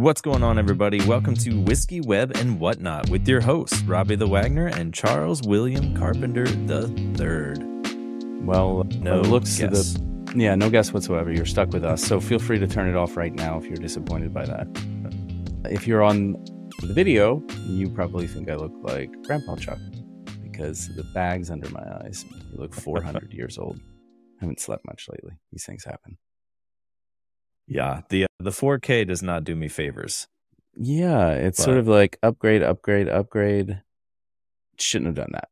What's going on, everybody? Welcome to Whiskey Web and Whatnot with your hosts, Robbie the Wagner and Charles William Carpenter the Third. Well, No looks guess. to the yeah, no guess whatsoever. You're stuck with us, so feel free to turn it off right now if you're disappointed by that. If you're on the video, you probably think I look like Grandpa Chuck because the bags under my eyes. You look 400 years old. I haven't slept much lately. These things happen. Yeah, the uh, the 4K does not do me favors. Yeah, it's sort of like upgrade, upgrade, upgrade. Shouldn't have done that.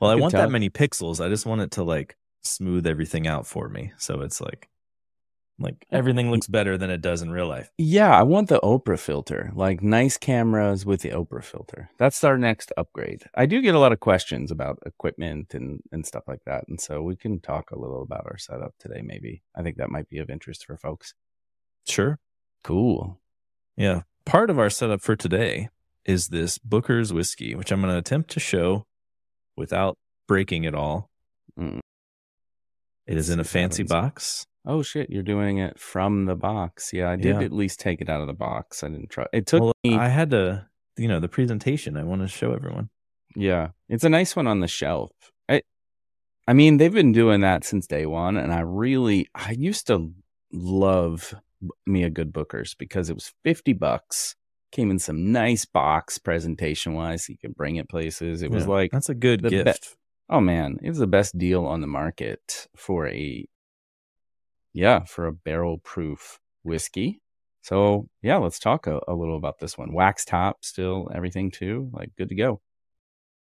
Well, I want tell. that many pixels. I just want it to like smooth everything out for me, so it's like like everything looks better than it does in real life. Yeah, I want the Oprah filter, like nice cameras with the Oprah filter. That's our next upgrade. I do get a lot of questions about equipment and, and stuff like that. And so we can talk a little about our setup today, maybe. I think that might be of interest for folks. Sure. Cool. Yeah. Part of our setup for today is this Booker's whiskey, which I'm going to attempt to show without breaking it all. Mm. It is in a see if that fancy happens. box. Oh, shit. You're doing it from the box. Yeah, I did Yeah. at least take it out of the box. I didn't try. It took Well, me. I had to, you know, the presentation. I want to show everyone. Yeah, it's a nice one on the shelf. I, I mean, they've been doing that since day one, and I really, I used to love me a good Booker's because it was fifty bucks, came in some nice box presentation wise. You could bring it places. It was like, that's a good the be- gift. oh man, it was the best deal on the market for a, yeah, for a barrel proof whiskey. So yeah, let's talk a, a little about this one. Wax top, still everything too, like good to go.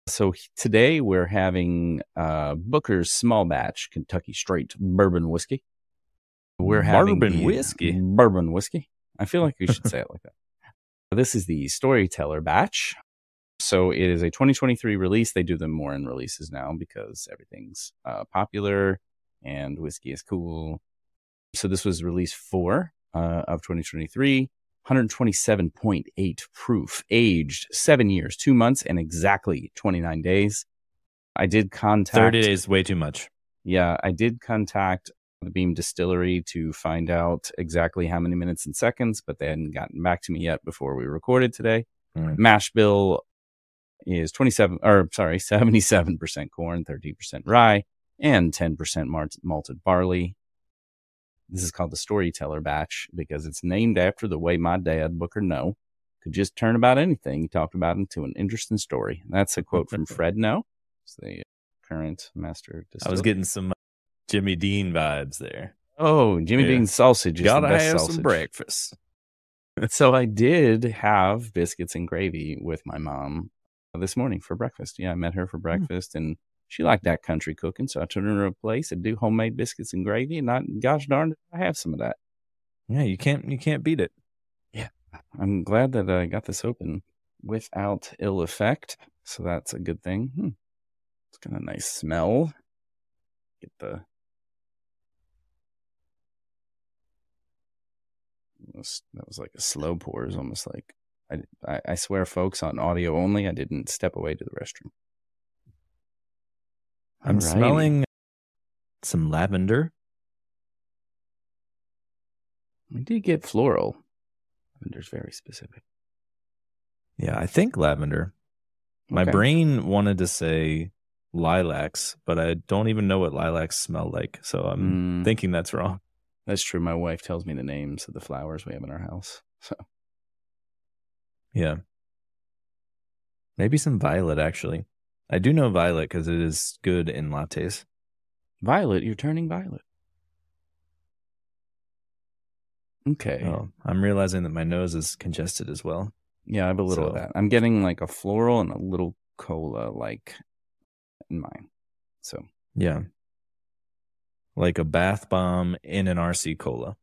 So today we're having uh, Booker's small batch Kentucky straight bourbon whiskey. We're having Bourbon whiskey? Bourbon whiskey. I feel like we should say it like that. This is the Storyteller batch. So it is a 2023 release. They do them more in releases now because everything's uh, popular and whiskey is cool. So this was release four uh, of 2023. 127.8 proof, aged seven years, two months, and exactly 29 days. I did contact 30 days, way too much. yeah, I did contact the Beam Distillery to find out exactly how many minutes and seconds, but they hadn't gotten back to me yet before we recorded today. Mm. Mash bill is 27 or sorry, 77% corn, 13% rye, and 10% malted barley. This is called the Storyteller batch because it's named after the way my dad, Booker Noe, could just turn about anything he talked about into an interesting story. That's a quote from Fred Noe, it's the current master distiller. I was getting some uh, Jimmy Dean vibes there. Oh, Jimmy Yeah. Dean's sausage is Gotta the best have sausage. some breakfast. So I did have biscuits and gravy with my mom this morning for breakfast. Yeah, I met Hmm. her for breakfast and she liked that country cooking. So I took her to a place and do homemade biscuits and gravy. And I, gosh darn it, I have some of that. Yeah, you can't you can't beat it. Yeah, I'm glad that I got this open without ill effect. So that's a good thing. Hmm. It's got a nice smell. Get the. That was like a slow pour. It was almost like I, I, I swear, folks, on audio only, I didn't step away to the restroom. I'm Alrighty. smelling some lavender. We did get floral. Lavender's very specific. Yeah, I think lavender. My Okay. brain wanted to say lilacs, but I don't even know what lilacs smell like. So I'm Mm, thinking that's wrong. that's true. My wife tells me the names of the flowers we have in our house. So Yeah. Maybe some violet, actually. I do know violet because it is good in lattes. Violet, you're turning violet. Okay. Oh, I'm realizing that my nose is congested as well. Yeah, I have a little of that. I'm getting like a floral and a little cola like in mine. So Yeah. Like a bath bomb in an RC cola.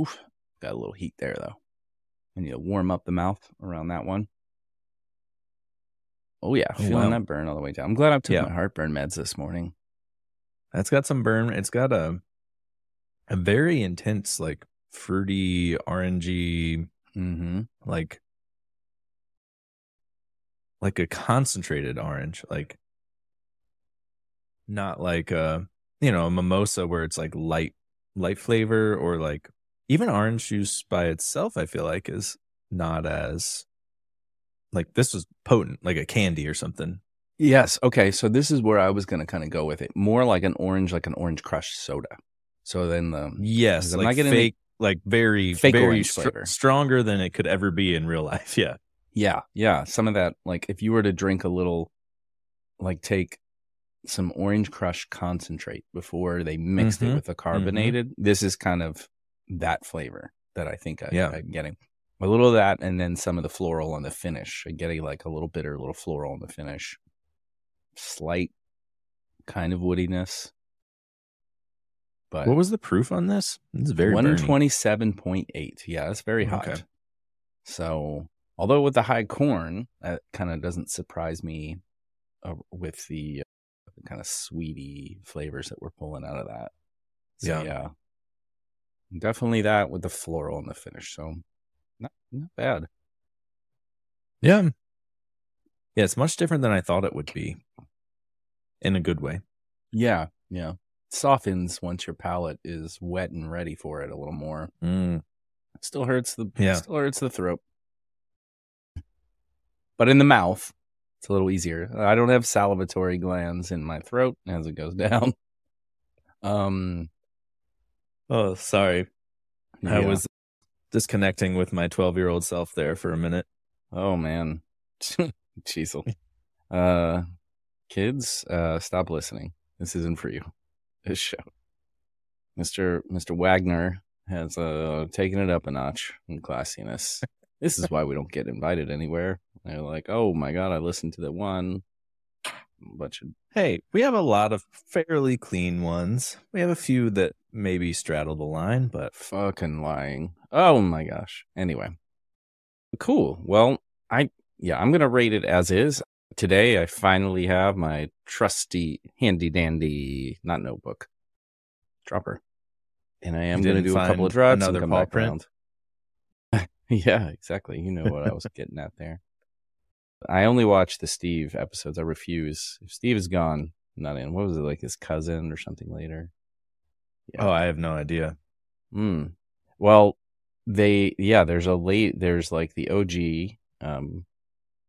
oof, got a little heat there though. I need to warm up the mouth around that one. Oh yeah, feeling wow. that burn all the way down. I'm glad I took Yeah. my heartburn meds this morning. That's got some burn. It's got a a very intense, like fruity, orangey, Mm-hmm. like like a concentrated orange, like not like a you know a mimosa where it's like light light flavor or like even orange juice by itself, I feel like is not as like this was potent, like a candy or something. Yes. Okay. So this is where I was going to kind of go with it. More like an orange, like an orange crush soda. So then the Yes, I'm like not getting fake, like very, Fake very orange str- flavor. stronger than it could ever be in real life. Yeah, yeah, yeah, some of that. Like if you were to drink a little, like take some orange crush concentrate before they mixed Mhm. it with the carbonated. This is kind of that flavor that I think I, Yeah. I'm getting. A little of that, and then some of the floral on the finish. I'm getting like a little bitter, a little floral on the finish. Slight kind of woodiness. But what was the proof on this? It's very one burny. twenty seven point eight. Yeah, that's very hot. Okay. So, although with the high corn, that kind of doesn't surprise me uh, with the, uh, the kind of sweety flavors that we're pulling out of that. So, Yeah. yeah, definitely that with the floral in the finish. So, not bad. Yeah, yeah, it's much different than I thought it would be, in a good way. Yeah, yeah. Softens once your palate is wet and ready for it a little more. Mm. Still hurts the Yeah. still hurts the throat. But in the mouth, it's a little easier. I don't have salivatory glands in my throat as it goes down. Um Oh, sorry, I was disconnecting with my twelve-year-old self there for a minute. oh man. Jeez. Uh kids, uh stop listening. This isn't for you. This show. Mr. Mr. Wagner has uh taken it up a notch in classiness. this is why we don't get invited anywhere. They're like, oh my god, I listened to that one bunch of Hey, we have a lot of fairly clean ones. We have a few that maybe straddle the line, but fucking lying. Oh my gosh. Anyway. Cool. Well, I yeah, I'm gonna rate it as is. Today I finally have my trusty handy dandy not notebook. Dropper. And I am gonna do a couple of drives another and come paw back print? around. yeah, exactly. You know what I was getting at there. I only watch the Steve episodes. I refuse. If Steve is gone, I'm not in. What was it like his cousin or something later? Yeah. oh, I have no idea. Mm. Well, they yeah, there's a late there's like the OG um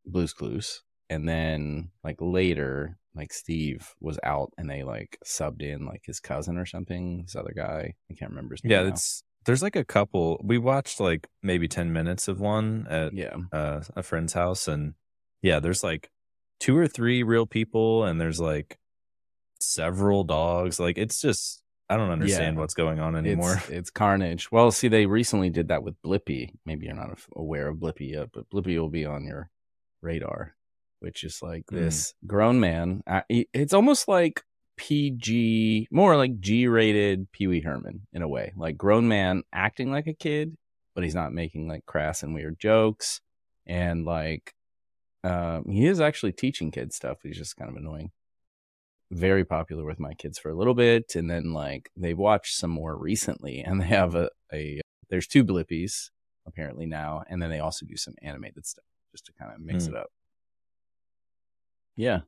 Blues Clues and then like later like Steve was out and they like subbed in like his cousin or something, this other guy. I can't remember his name. Yeah, now. it's there's like a couple. We watched like maybe ten minutes of one at yeah. uh, a friend's house, and yeah, there's like two or three real people, and there's like several dogs. Like it's just I don't understand Yeah. what's going on anymore. It's, it's carnage. Well, see, they recently did that with Blippi. Maybe you're not aware of Blippi yet, but Blippi will be on your radar, which is like Mm. this grown man. It's almost like PG, more like G rated Pee Wee Herman in a way. Like grown man acting like a kid, but he's not making like crass and weird jokes. And like, um, he is actually teaching kids stuff. He's just kind of annoying very popular with my kids for a little bit and then like they've watched some more recently and they have a, a there's two blippies apparently now and then they also do some animated stuff just to kind of mix Hmm. it up yeah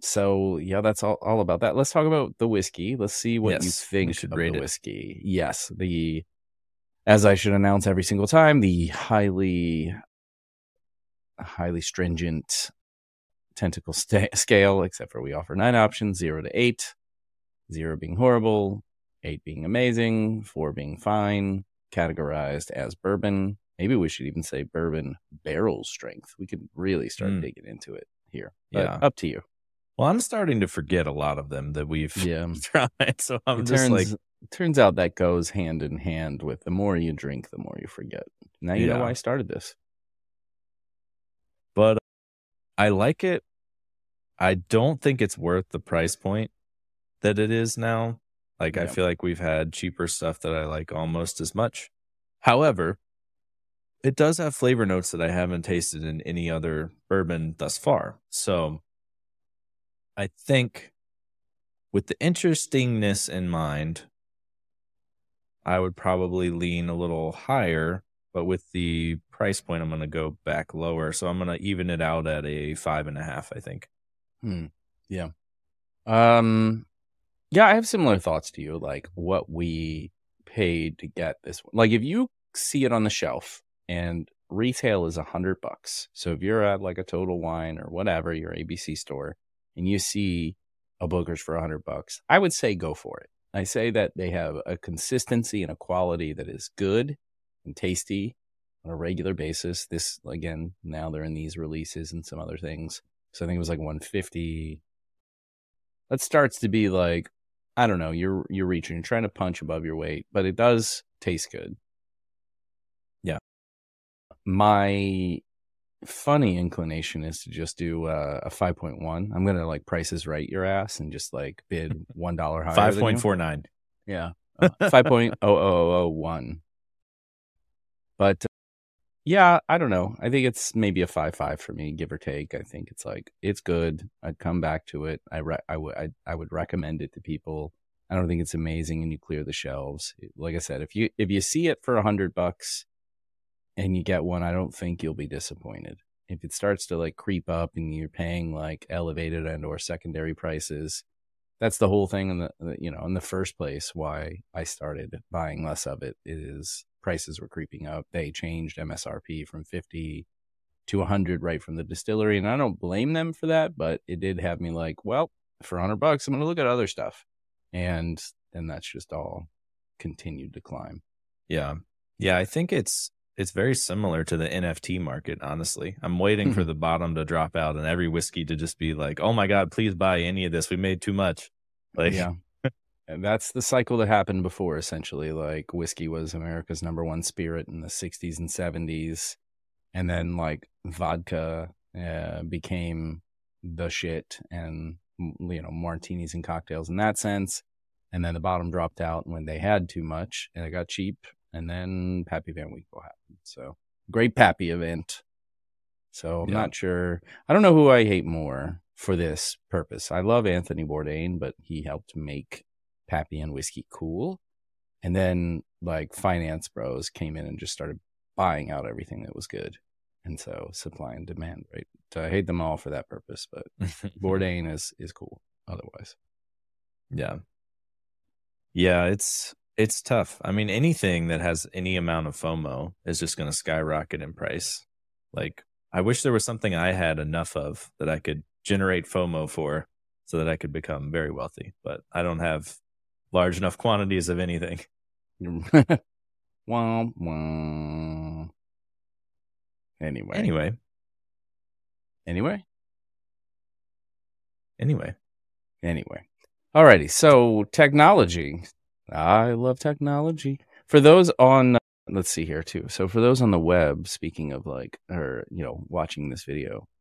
so yeah that's all, all about that let's talk about the whiskey let's see what you Yes, we think should of rate the it. whiskey yes the as i should announce every single time the highly highly stringent tentacle sta- scale, except for we offer nine options zero to eight, zero being horrible, eight being amazing, four being fine, categorized as bourbon. Maybe we should even say bourbon barrel strength. We could really start Mm. digging into it here. Yeah. up to you. well, I'm starting to forget a lot of them that we've Yeah. tried, so I'm it just turns, like, turns out that goes hand in hand with the more you drink, the more you forget. Now you know why I started this. But I like it. I don't think it's worth the price mm-hmm. point that it is now. Like I feel like we've had cheaper stuff that I like almost as much. However, it does have flavor notes that I haven't tasted in any other bourbon thus far. So I think with the interestingness in mind, I would probably lean a little higher, but with the price point, I'm going to go back lower. So I'm going to even it out at a five and a half, I think. Hmm. Yeah. Um Yeah, I have similar thoughts to you. Like what we paid to get this one. Like if you see it on the shelf and retail is a hundred bucks. So if you're at like a Total Wine or whatever, your ABC store, and you see a Booker's for a hundred bucks, I would say go for it. I say that they have a consistency and a quality that is good and tasty on a regular basis. This again, now they're in these releases and some other things. So I think it was like 150. That starts to be like, I don't know, you're you're reaching, you're trying to punch above your weight, but it does taste good. Yeah. My funny inclination is to just do uh, a 5.1. I'm going to like prices right your ass and just like bid $1 higher. 5.49. Yeah. Uh, 5.0001. But uh, yeah, I don't know. I think it's maybe a five five for me, give or take. I think it's like it's good. I'd come back to it. I re- I would I, I would recommend it to people. I don't think it's amazing, and you clear the shelves. Like I said, if you if you see it for a hundred bucks and you get one, I don't think you'll be disappointed. If it starts to like creep up and you're paying like elevated and or secondary prices, that's the whole thing in the you know in the first place why I started buying less of it is prices were creeping up. They changed MSRP from 50 to 100 right from the distillery and I don't blame them for that, but it did have me like, well, for 100 bucks I'm going to look at other stuff. And then that's just all continued to climb. Yeah. Yeah, I think it's it's very similar to the NFT market, honestly. I'm waiting for the bottom to drop out and every whiskey to just be like, "Oh my god, please buy any of this. We made too much." Like yeah. And that's the cycle that happened before, essentially. Like whiskey was America's number one spirit in the 60s and 70s. And then, like, vodka uh, became the shit and, you know, martinis and cocktails in that sense. And then the bottom dropped out when they had too much and it got cheap. And then Pappy Van Winkle happened. So, great Pappy event. So, I'm Yeah. not sure. I don't know who I hate more for this purpose. I love Anthony Bourdain, but he helped make Pappy and whiskey cool. And then like finance bros came in and just started buying out everything that was good. And so supply and demand, right? So I hate them all for that purpose, but Bourdain is is cool otherwise. Yeah. Yeah, it's it's tough. I mean, anything that has any amount of FOMO is just going to skyrocket in price. Like, I wish there was something I had enough of that I could generate FOMO for so that I could become very wealthy, but I don't have large enough quantities of anything. Anyway. Anyway, Anyway. anyway. Anyway. Alrighty. So technology. I love technology. For those on let's see here too. So for those on the web, speaking of like or you know, watching this video,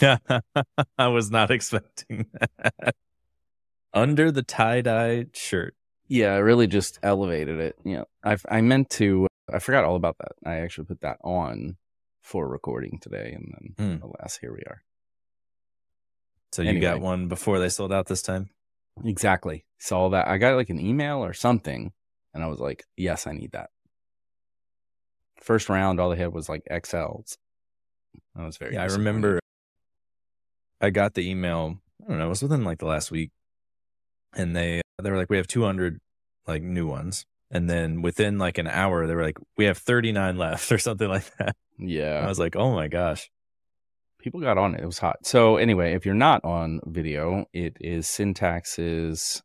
I was not expecting that. Under the tie dye shirt. Yeah, I really just elevated it. You know, I I meant to I forgot all about that. I actually put that on for recording today and then Hmm. alas here we are. So you got one before they sold out this time? Exactly. Saw that. I got like an email or something, and I was like, yes, I need that. First round, all they had was like XLs. I was very. Yeah, I remember I got the email, I don't know, it was within like the last week. And they they were like, We have two hundred like new ones. And then within like an hour, they were like, We have thirty nine left or something like that. Yeah. I was like, Oh my gosh. people got on it. It was hot. So anyway, if you're not on video, it is Syntax's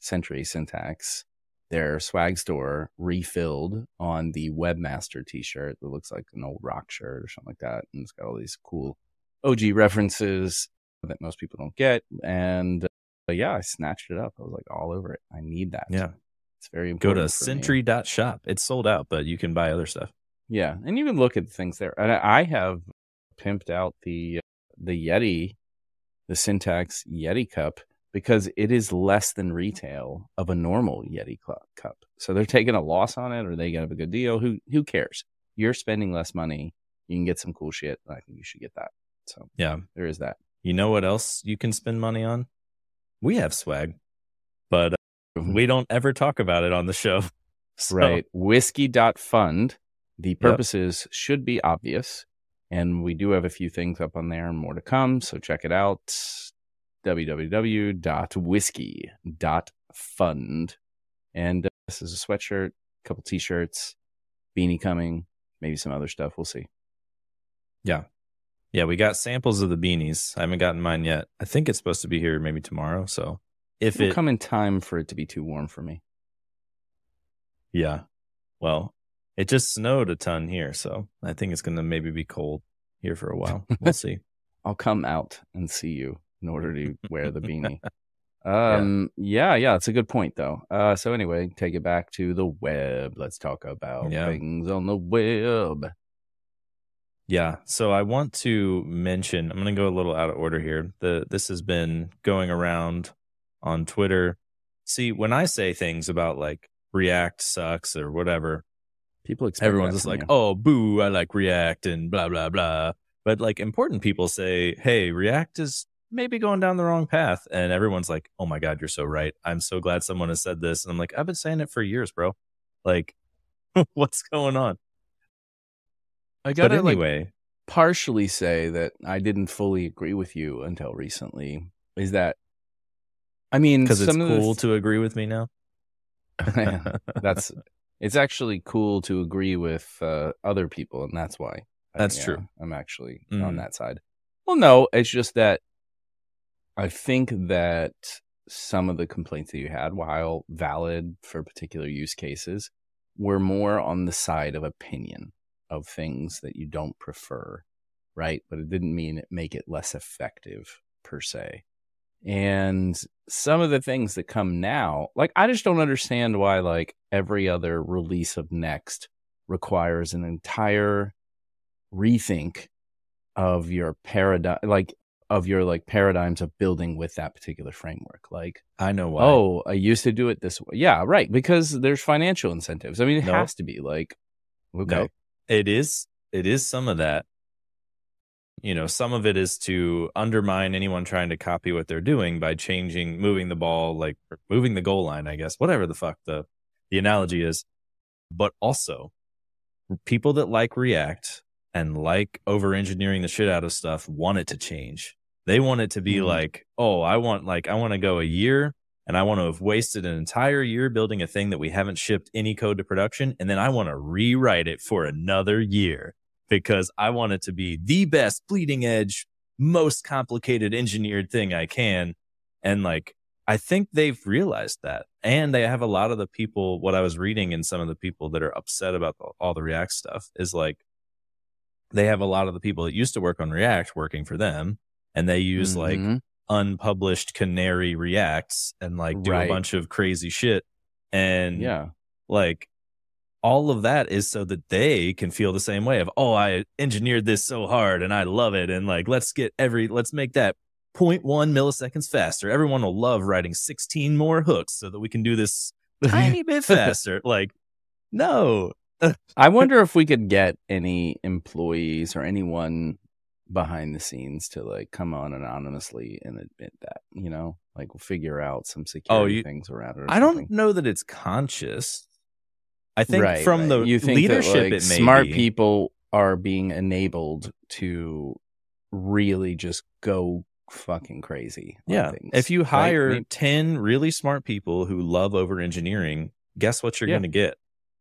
Sentry Syntax, their swag store refilled on the Webmaster T-shirt that looks like an old rock shirt or something like that, and it's got all these cool OG references that most people don't get. And uh, yeah, I snatched it up. I was like all over it. I need that. Yeah. It's very important. Go to sentry.shop. It's sold out, but you can buy other stuff. Yeah, and you can look at things there. And I have pimped out the the Yeti, the Syntax Yeti cup because it is less than retail of a normal Yeti cup. So they're taking a loss on it, or they get a good deal. Who who cares? You're spending less money. You can get some cool shit. I think you should get that. So Yeah. there is that. You know what else you can spend money on? We have swag, but uh, we don't ever talk about it on the show. So, Right. Whiskey.fund. The purposes should be obvious. And we do have a few things up on there and more to come. So check it out. www.whiskey.fund. And uh, this is a sweatshirt, a couple t shirts, beanie coming, maybe some other stuff. We'll see. Yeah. Yeah, we got samples of the beanies. I haven't gotten mine yet. I think it's supposed to be here maybe tomorrow. So if It'll it come in time for it to be too warm for me. Yeah. Well, it just snowed a ton here, so I think it's gonna maybe be cold here for a while. We'll see. I'll come out and see you in order to wear the beanie. Um, yeah, yeah, it's a good point though. Uh, so anyway, take it back to the web. Let's talk about Yeah. things on the web. Yeah. So I want to mention, I'm going to go a little out of order here. The this has been going around on Twitter. See, when I say things about like React sucks or whatever, People expect everyone's just like, you. "Oh, boo, I like React and blah blah blah." But like important people say, "Hey, React is maybe going down the wrong path." And everyone's like, "Oh my god, you're so right. I'm so glad someone has said this." And I'm like, "I've been saying it for years, bro. Like what's going on?" I But gotta like anyway, partially say that I didn't fully agree with you until recently. Is that? I mean, cuz it's some of the cool to agree with me now. that's it's actually cool to agree with uh, other people, and that's why. I- That's yeah, true. I'm actually Mhm. on that side. Well, no, it's just that I think that some of the complaints that you had, while valid for particular use cases, were more on the side of opinion of things that you don't prefer, right? But it didn't mean it make it less effective per se. And some of the things that come now, like I just don't understand why like every other release of Next requires an entire rethink of your paradigm like of your like paradigms of building with that particular framework. Like, I know why. oh, I used to do it this way. Yeah, right. Because there's financial incentives. I mean, it No. has to be like okay. No, it is. It is some of that. You know, some of it is to undermine anyone trying to copy what they're doing by changing, moving the ball, like moving the goal line. I guess whatever the fuck the the analogy is. But also, people that like React and like over engineering the shit out of stuff want it to change. They want it to be Mhm. like, oh, I want like I want to go a year and I want to have wasted an entire year building a thing that we haven't shipped any code to production, and then I want to rewrite it for another year because I want it to be the best bleeding edge, most complicated engineered thing I can. And like, I think they've realized that. And they have a lot of the people, what I was reading in some of the people that are upset about the, all the React stuff is like, they have a lot of the people that used to work on React working for them. And they use like Mhm. Unpublished canary reacts and like do Right. a bunch of crazy shit. And yeah. like all of that is so that they can feel the same way of oh i engineered this so hard and i love it. And like let's get every let's make that 0.1 milliseconds faster. Everyone will love writing 16 more hooks so that we can do this tiny bit faster. Like no. I wonder if we could get any employees or anyone behind the scenes to like come on anonymously and admit that, you know, like we'll figure out some security Oh, you- things around it. i don't know that it's conscious i think Right, from right. the you think leadership that, like, it may smart be. people are being enabled to really just go fucking crazy. Yeah. things, If you hire Maybe- 10 really smart people who love over engineering, guess what you're Yeah. going to get?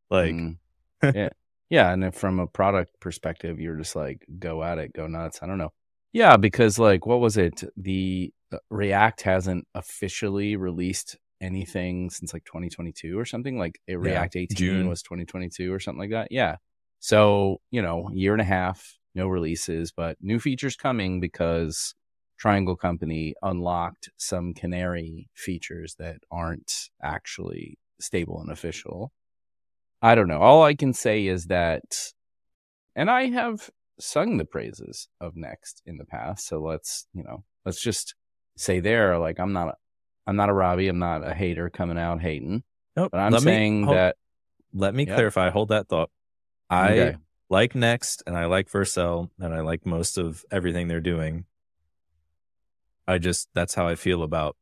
Like, Mm. yeah, yeah, and if from a product perspective, you're just like go at it, go nuts. I don't know. Yeah, because like what was it? The uh, React hasn't officially released anything since like 2022 or something. Like it, Yeah, React 18 June. was 2022 or something like that. Yeah. So, you know, year and a half, no releases, but new features coming because Triangle Company unlocked some Canary features that aren't actually stable and official. I don't know. All I can say is that, and I have sung the praises of Next in the past. So let's, you know, let's just say there, like I'm not, I'm not a Robbie. I'm not a hater coming out hating, Nope. but I'm let me- saying hold- that Let me Yeah. clarify. Hold that thought. I Okay. like Next and I like Vercel and I like most of everything they're doing. I just that's how I feel about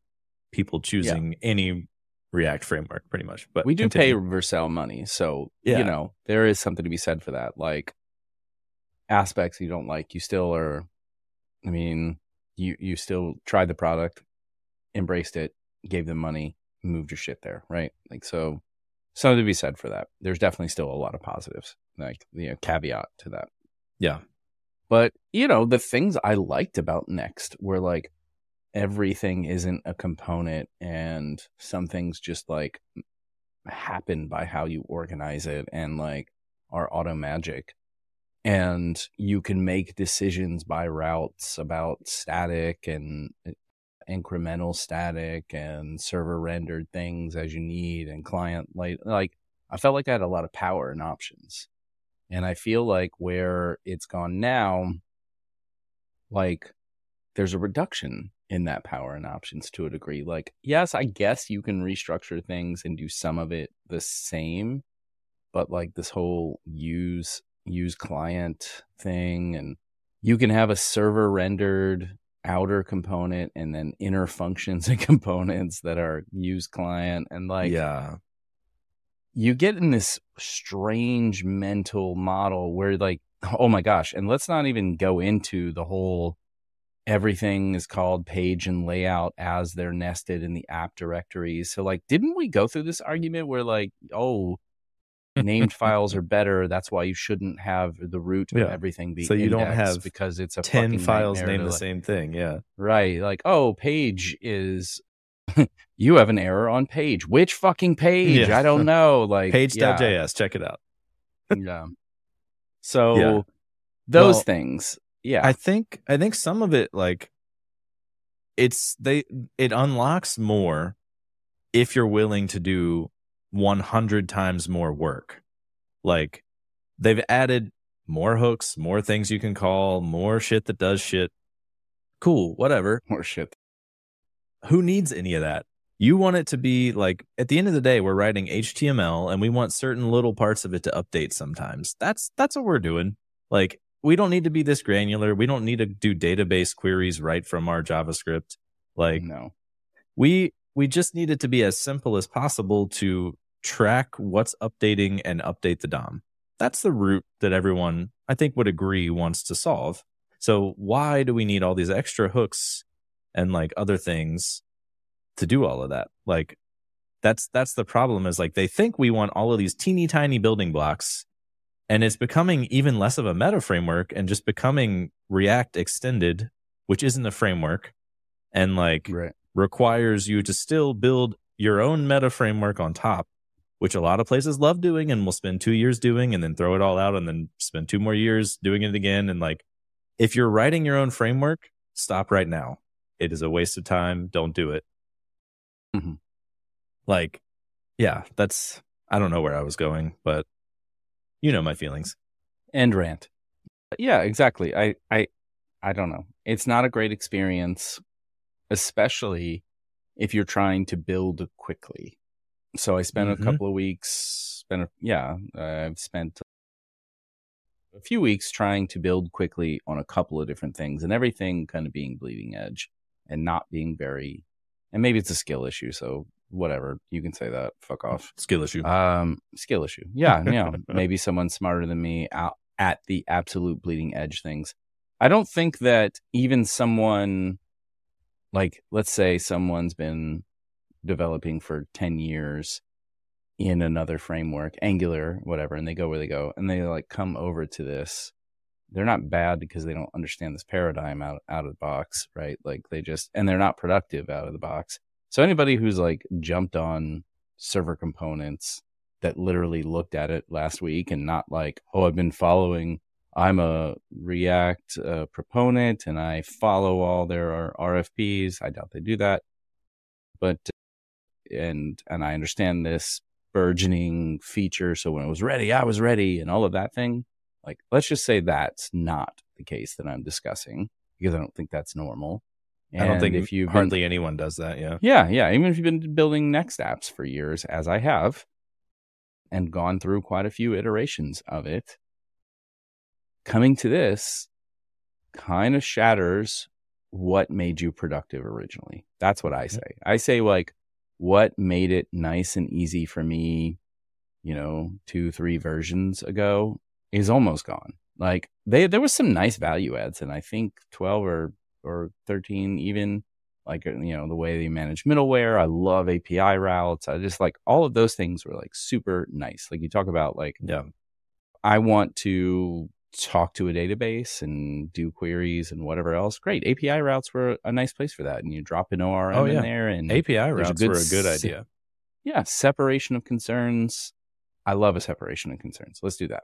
people choosing any React framework, pretty much. But we do continue. pay Vercel money, so Yeah. you know there is something to be said for that. Like aspects you don't like, you still are. I mean, you you still tried the product, embraced it, gave them money, moved your shit there, right? Like so, something to be said for that. There's definitely still a lot of positives, like you know, caveat to that. Yeah. But you know, the things I liked about Next were like everything isn't a component, and some things just like happen by how you organize it, and like are auto magic. And you can make decisions by routes about static and uh, incremental static and server rendered things as you need and client like like I felt like I had a lot of power and options. And I feel like where it's gone now, like there's a reduction in that power and options to a degree. Like, yes, I guess you can restructure things and do some of it the same, but like this whole use use client thing and you can have a server rendered outer component and then inner functions and components that are use client and like yeah. you get in this strange mental model where like oh my gosh and let's not even go into the whole everything is called page and layout as they're nested in the app directories so like didn't we go through this argument where like oh named files are better that's why you shouldn't have the root Yeah. of everything be So you don't have because it's a 10 files named the like- same thing. Yeah. Right. Like, oh, page is you have an error on page. Which fucking page? Yeah. I don't know. Like yeah, Page.js. Check it out. yeah. So Yeah. those Well, things. Yeah. I think I think some of it like it's they it unlocks more if you're willing to do 100 times more work. Like they've added more hooks, more things you can call, more shit that does shit. Cool, whatever. More shit. Who needs any of that? You want it to be like at the end of the day we're writing HTML and we want certain little parts of it to update sometimes. That's that's what we're doing. Like we don't need to be this granular. We don't need to do database queries right from our JavaScript. Like no. we we just need it to be as simple as possible to track what's updating and update the DOM. That's the root that everyone I think would agree wants to solve. So why do we need all these extra hooks and like other things to do all of that? Like that's that's the problem is like they think we want all of these teeny tiny building blocks and it's becoming even less of a meta framework and just becoming React extended, which isn't a framework and like Right. requires you to still build your own meta framework on top, which a lot of places love doing and will spend two years doing and then throw it all out and then spend two more years doing it again. And like, if you're writing your own framework, stop right now. It is a waste of time. Don't do it. Mhm. Like, yeah, that's, I don't know where I was going, but you know my feelings. End rant. Yeah, exactly. I I I don't know. It's not a great experience, especially if you're trying to build quickly. So I spent Mhm. a couple of weeks, spent a, yeah, I've spent a few weeks trying to build quickly on a couple of different things and everything kind of being bleeding edge and not being very and maybe it's a skill issue, so whatever. You can say that. Fuck off. Skill issue. Um, skill issue. Yeah, yeah. Maybe someone smarter than me out at the absolute bleeding edge things. I don't think that even someone like let's say someone's been developing for 10 years in another framework, Angular, whatever, and they go where they go and they like come over to this they're not bad because they don't understand this paradigm out out of the box, right? Like they just and they're not productive out of the box. So anybody who's like jumped on server components that literally looked at it last week and not like, oh, I've been following. I'm a React uh, proponent and I follow all their RFPs. I doubt they do that, but and and I understand this burgeoning feature. So when it was ready, I was ready, and all of that thing. Like, let's just say that's not the case that I'm discussing because I don't think that's normal. I don't think if you hardly been, anyone does that. Yeah. Yeah. Yeah. Even if you've been building Next apps for years, as I have, and gone through quite a few iterations of it, coming to this kind of shatters what made you productive originally. That's what I say. I say, like, what made it nice and easy for me, you know, two, three versions ago is almost gone. Like they there was some nice value adds, and I think twelve or or thirteen even like uh, you know the way they manage middleware. I love API routes. I just like all of those things were like super nice. Like you talk about like yeah, I want to talk to a database and do queries and whatever else. Great. API routes were a nice place for that. And you drop an ORM oh, yeah. in there and API routes a were a good idea. Se- yeah. Separation of concerns. I love a separation of concerns. Let's do that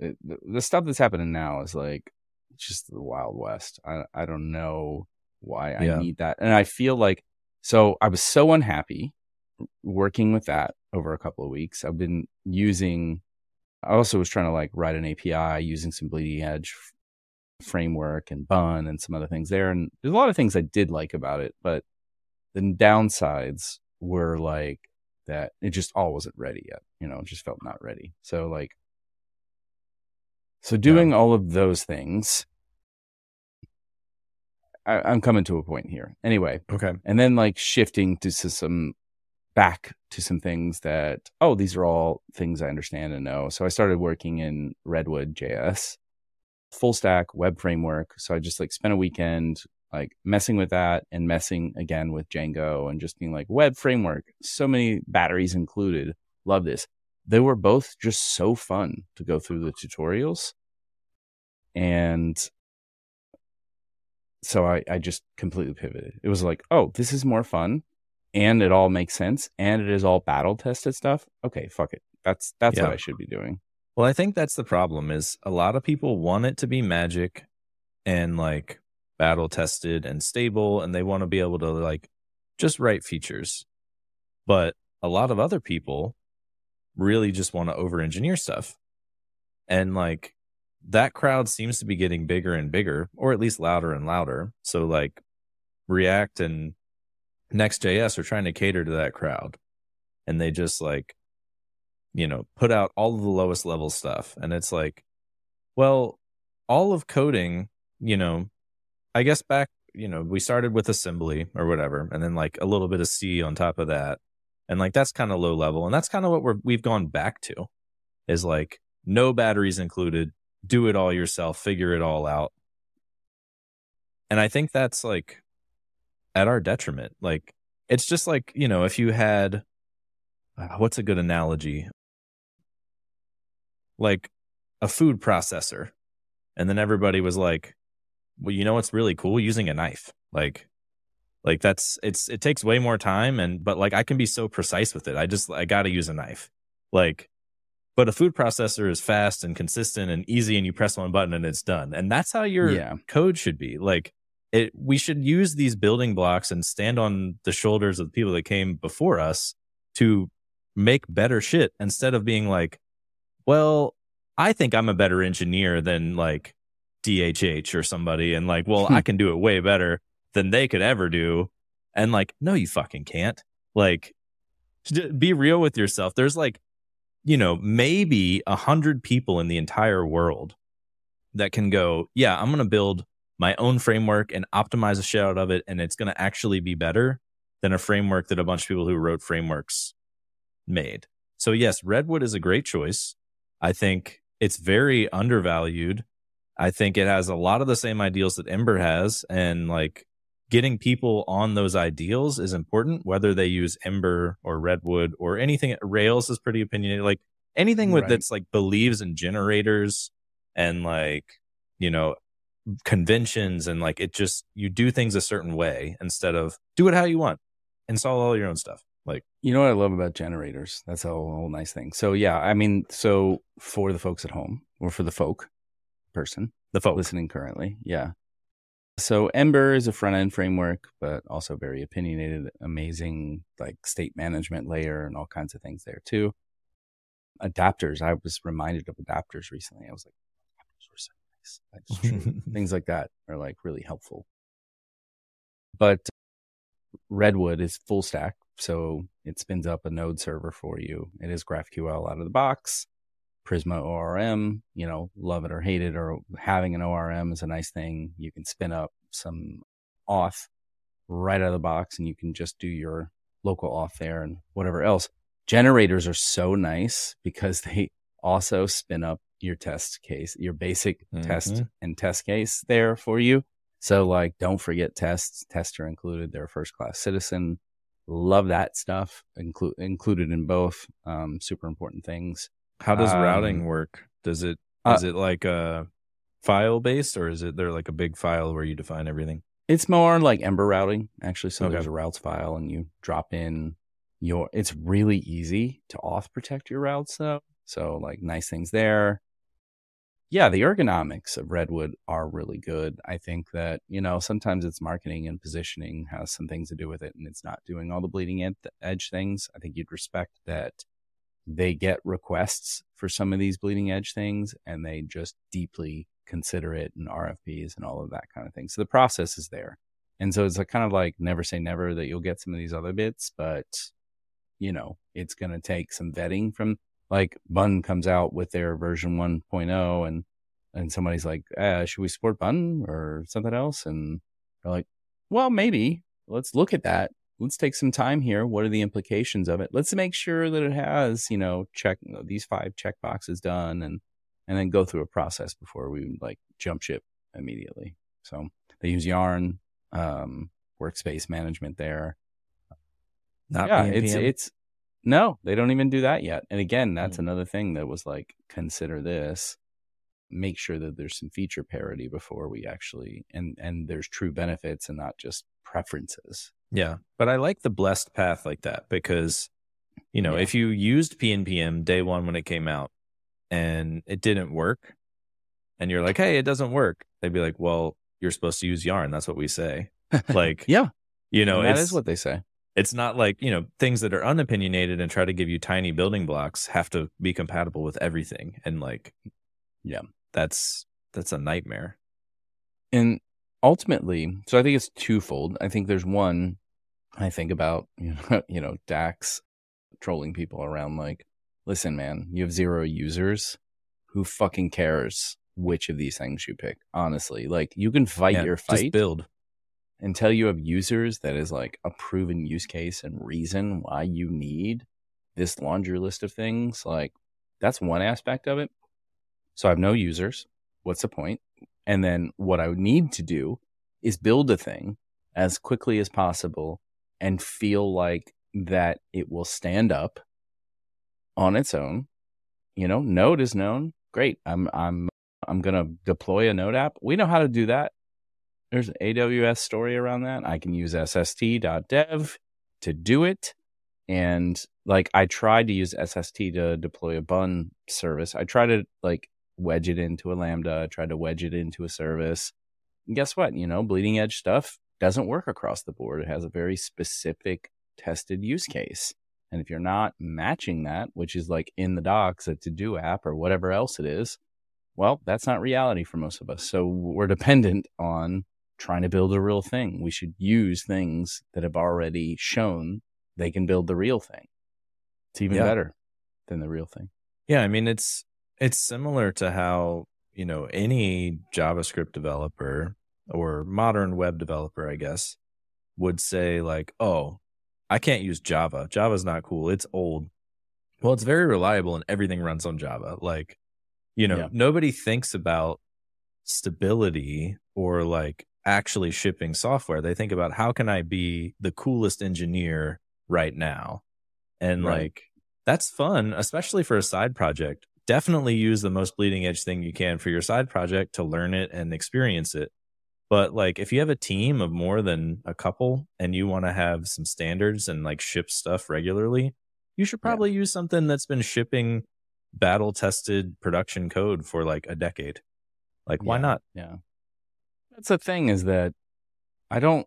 it, the stuff that's happening now is like just the wild west. I I don't know why I yeah. need that, and I feel like so I was so unhappy working with that over a couple of weeks. I've been using. I also was trying to like write an API using some bleeding edge framework and bun and some other things there and there's a lot of things i did like about it but the downsides were like that it just all wasn't ready yet you know it just felt not ready so like so doing yeah. all of those things, I, am coming to a point here. Anyway. Okay. And then like shifting to some back to some things that, oh, these are all things I understand and know. So I started working in Redwood JS, full stack web framework. So I just like spent a weekend like messing with that and messing again with Django and just being like web framework, so many batteries included. Love this they were both just so fun to go through the tutorials. And so I, I just completely pivoted. It was like, oh, this is more fun and it all makes sense and it is all battle tested stuff. Okay, fuck it. That's that's yeah. what I should be doing. Well, I think that's the problem is a lot of people want it to be magic and like battle tested and stable and they want to be able to like just write features. But a lot of other people really just want to over engineer stuff. And like that crowd seems to be getting bigger and bigger, or at least louder and louder. So like React and Next.js are trying to cater to that crowd. And they just like, you know, put out all of the lowest level stuff. And it's like, well, all of coding, you know, I guess back, you know, we started with assembly or whatever, and then like a little bit of C on top of that and like that's kind of low level and that's kind of what we're we've gone back to is like no batteries included do it all yourself figure it all out. And i think that's like at our detriment like it's just like you know if you had uh, what's a good analogy? Like a food processor and then everybody was like well you know what's really cool? Using a knife. Like like that's it's it takes way more time and but like I can be so precise with it. I just I got to use a knife. Like but a food processor is fast and consistent and easy and you press one button and it's done. And that's how your yeah. code should be. Like it we should use these building blocks and stand on the shoulders of the people that came before us to make better shit instead of being like, well, I think I'm a better engineer than like DHH or somebody and like, well, I can do it way better than they could ever do. And like, no, you fucking can't. Like, be real with yourself. There's like, you know, maybe a hundred people in the entire world that can go, yeah, I'm going to build my own framework and optimize the shit out of it. And it's going to actually be better than a framework that a bunch of people who wrote frameworks made. So, yes, Redwood is a great choice. I think it's very undervalued. I think it has a lot of the same ideals that Ember has. And like, getting people on those ideals is important, whether they use Ember or Redwood or anything. Rails is pretty opinionated. Like anything with right. that's like believes in generators and like you know, conventions and like it just you do things a certain way instead of do it how you want. Install all your own stuff. Like You know what I love about generators? That's a whole, whole nice thing. So yeah, I mean, so for the folks at home or for the folk person the folk. listening currently, yeah. So Ember is a front end framework, but also very opinionated, amazing like state management layer and all kinds of things there too. Adapters, I was reminded of adapters recently. I was like, adapters were so nice. That's true. things like that are like really helpful. But Redwood is full stack, so it spins up a node server for you. It is GraphQL out of the box. Prisma ORM, you know, love it or hate it, or having an ORM is a nice thing. You can spin up some auth right out of the box and you can just do your local auth there and whatever else. Generators are so nice because they also spin up your test case, your basic test Mhm. and test case there for you. So like, don't forget tests. Tests are included. They're a first class citizen. Love that stuff. Include included in both. Um, super important things. How does Um, routing work? Does it uh, is it like a file based or is it there like a big file where you define everything? It's more like Ember routing, actually. So Okay. there's a routes file and you drop in your, it's really easy to auth protect your routes though. So like nice things there. Yeah, the ergonomics of Redwood are really good. I think that, you know, sometimes it's marketing and positioning has some things to do with it and it's not doing all the bleeding edge things. I think you'd respect that they get requests for some of these bleeding edge things and they just deeply consider it and RFPs and all of that kind of thing. So the process is there. And so it's kind of like never say never that you'll get some of these other bits, but you know, it's going to take some vetting from like Bun comes out with their version 1.0 and and somebody's like, uh, should we support Bun or something else? And they're like, well, maybe. Let's look at that. Let's take some time here. What are the implications of it? Let's make sure that it has, you know, check these five check boxes done and and then go through a process before we like jump ship immediately. So they use Yarn, um, workspace management there. Not yeah, it's it's no, they don't even do that yet. And again, that's Mm. another thing that was like consider this. Make sure that there's some feature parity before we actually and and there's true benefits and not just preferences. Yeah, but I like the blessed path like that because, you know, Yeah. if you used PNPM day one when it came out and it didn't work, and you're like, hey, it doesn't work, they'd be like, well, you're supposed to use Yarn. That's what we say. Like, Yeah, you know, that is what they say. it's not like, you know, things that are unopinionated and try to give you tiny building blocks have to be compatible with everything. And like, Yeah. that's, that's a nightmare. And ultimately, so I think it's twofold. I think there's one I think about, you know, you know, Dax trolling people around like, listen, man, you have zero users. Who fucking cares which of these things you pick? Honestly, like you can fight Yeah, your fight build. until you have users that is like a proven use case and reason why you need this laundry list of things. Like that's one aspect of it. So I have no users. What's the point? And then what I need to do is build a thing as quickly as possible and feel like that it will stand up on its own. You know, Node is known. Great. I'm I'm I'm gonna deploy a Node app. We know how to do that. There's an AWS story around that. I can use sst.dev to do it. And like I tried to use SST to deploy a bun service. I tried to like wedge it into a Lambda, I tried to wedge it into a service. And guess what? You know, bleeding edge stuff doesn't work across the board. It has a very specific tested use case. And if you're not matching that, which is like in the docs, a to do app or whatever else it is, well, that's not reality for most of us. So we're dependent on trying to build a real thing. We should use things that have already shown they can build the real thing. It's even Yeah. better than the real thing. Yeah, I mean it's it's similar to how, you know, any JavaScript developer or modern web developer, I guess, would say like, "Oh, I can't use Java. Java's not cool. It's old." Well, it's very reliable and everything runs on Java. Like, you know, Yeah. nobody thinks about stability or like actually shipping software. They think about how can I be the coolest engineer right now? And Right. like that's fun, especially for a side project definitely use the most bleeding edge thing you can for your side project to learn it and experience it. But like if you have a team of more than a couple and you want to have some standards and like ship stuff regularly, you should probably yeah. use something that's been shipping battle tested production code for like a decade. Like why yeah. not? Yeah. That's the thing is that I don't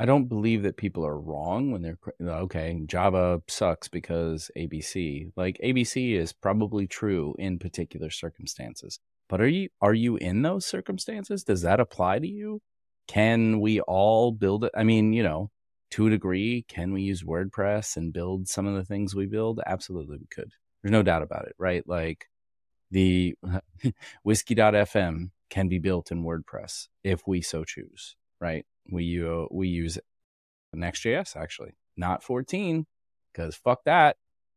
I don't believe that people are wrong when they're uh, okay. Java sucks because ABC. Like ABC is probably true in particular circumstances. But are you are you in those circumstances? Does that apply to you? Can we all build it? I mean, you know, to a degree, can we use WordPress and build some of the things we build? Absolutely, we could. There's no doubt about it, right? Like the whiskey.fm can be built in WordPress if we so choose, right? we uh, we use Next.js actually, not 14, because fuck that.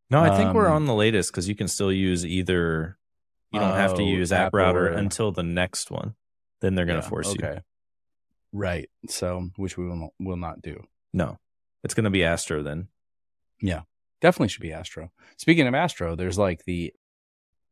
No, I think um, we're on the latest because you can still use either. You don't oh, have to oh, use App, Router or, until the next one. Then they're going to yeah, force okay. you. Right. So, which we will will not do. No, it's going to be Astro then. Yeah, definitely should be Astro. Speaking of Astro, there's like the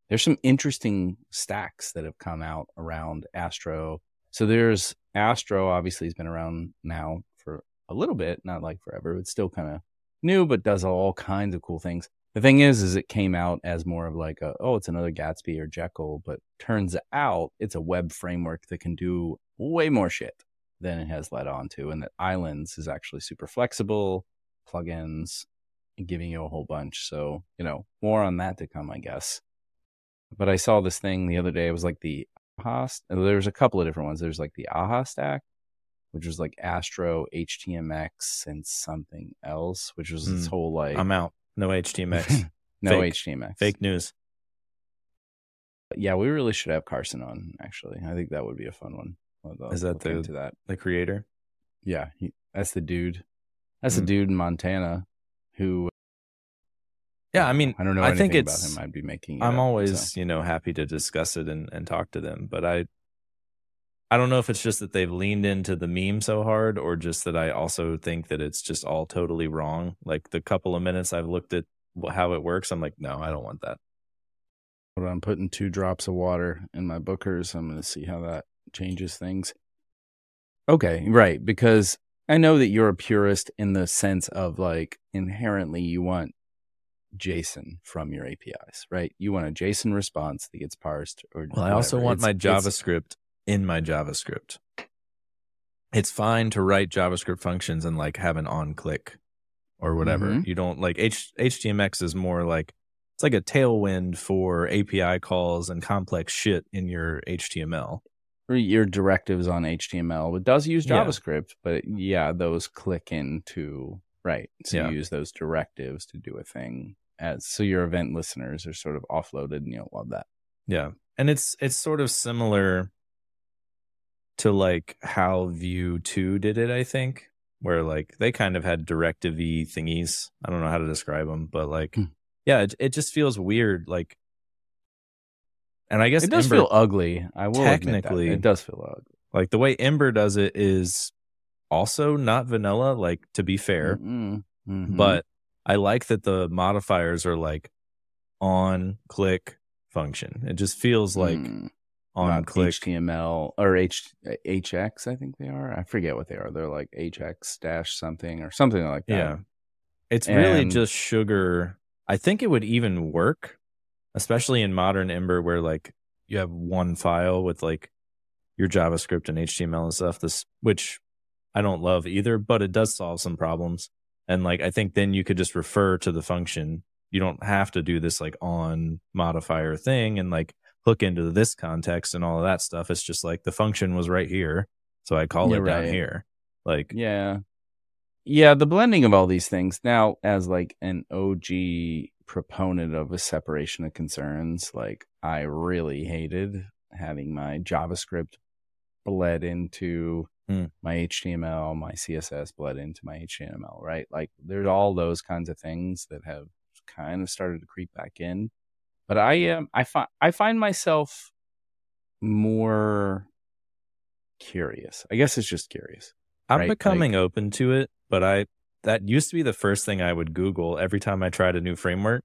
there's some interesting stacks that have come out around Astro. So there's Astro obviously has been around now for a little bit, not like forever. It's still kind of new, but does all kinds of cool things. The thing is, is it came out as more of like a, oh, it's another Gatsby or Jekyll, but turns out it's a web framework that can do way more shit than it has led on to. And that Islands is actually super flexible, plugins, giving you a whole bunch. So, you know, more on that to come, I guess. But I saw this thing the other day. It was like the AHA. There's a couple of different ones. There's like the AHA stack, which was like Astro, HTMX, and something else, which was mm. this whole like. I'm out. No HTMX. no Fake. HTMX. Fake news. Yeah, we really should have Carson on. Actually, I think that would be a fun one. Is that the that. the creator? Yeah, he, that's the dude. That's mm. the dude in Montana who yeah, I mean, I don't know. I think it's. About him. I'd be making. I'm up, always, so. you know, happy to discuss it and, and talk to them, but I, I don't know if it's just that they've leaned into the meme so hard, or just that I also think that it's just all totally wrong. Like the couple of minutes I've looked at how it works, I'm like, no, I don't want that. But I'm putting two drops of water in my Booker's. I'm going to see how that changes things. Okay, right, because I know that you're a purist in the sense of like inherently you want JSON from your APIs, right? You want a JSON response that gets parsed. Or well, I also want it's, my JavaScript in my JavaScript. It's fine to write JavaScript functions and like have an on click or whatever. Mm-hmm. You don't like H- HTMX is more like it's like a tailwind for API calls and complex shit in your HTML. Or your directives on HTML. It does use JavaScript, yeah. but yeah, those click into right. So yeah. you use those directives to do a thing as so your event listeners are sort of offloaded and you'll love that. Yeah. And it's it's sort of similar to like how Vue 2 did it, I think, where like they kind of had directive thingies. I don't know how to describe them, but like hmm. yeah, it, it just feels weird like and I guess it does Ember, feel ugly. I will technically it does feel ugly. Like the way Ember does it is also not vanilla, like to be fair. Mm-hmm. But I like that the modifiers are like on click function. It just feels like mm, on click HTML or H HX. I think they are. I forget what they are. They're like HX dash something or something like that. Yeah, it's and, really just sugar. I think it would even work, especially in modern Ember, where like you have one file with like your JavaScript and HTML and stuff. This which I don't love either, but it does solve some problems. And like, I think then you could just refer to the function. You don't have to do this like on modifier thing and like hook into this context and all of that stuff. It's just like the function was right here. So I call it right. down here. Like, yeah. Yeah. The blending of all these things now as like an OG proponent of a separation of concerns, like I really hated having my JavaScript bled into mm. my HTML, my CSS bled into my HTML, right? Like there's all those kinds of things that have kind of started to creep back in. But I am, um, I find, I find myself more curious. I guess it's just curious. I'm right? becoming like, open to it, but I, that used to be the first thing I would Google every time I tried a new framework.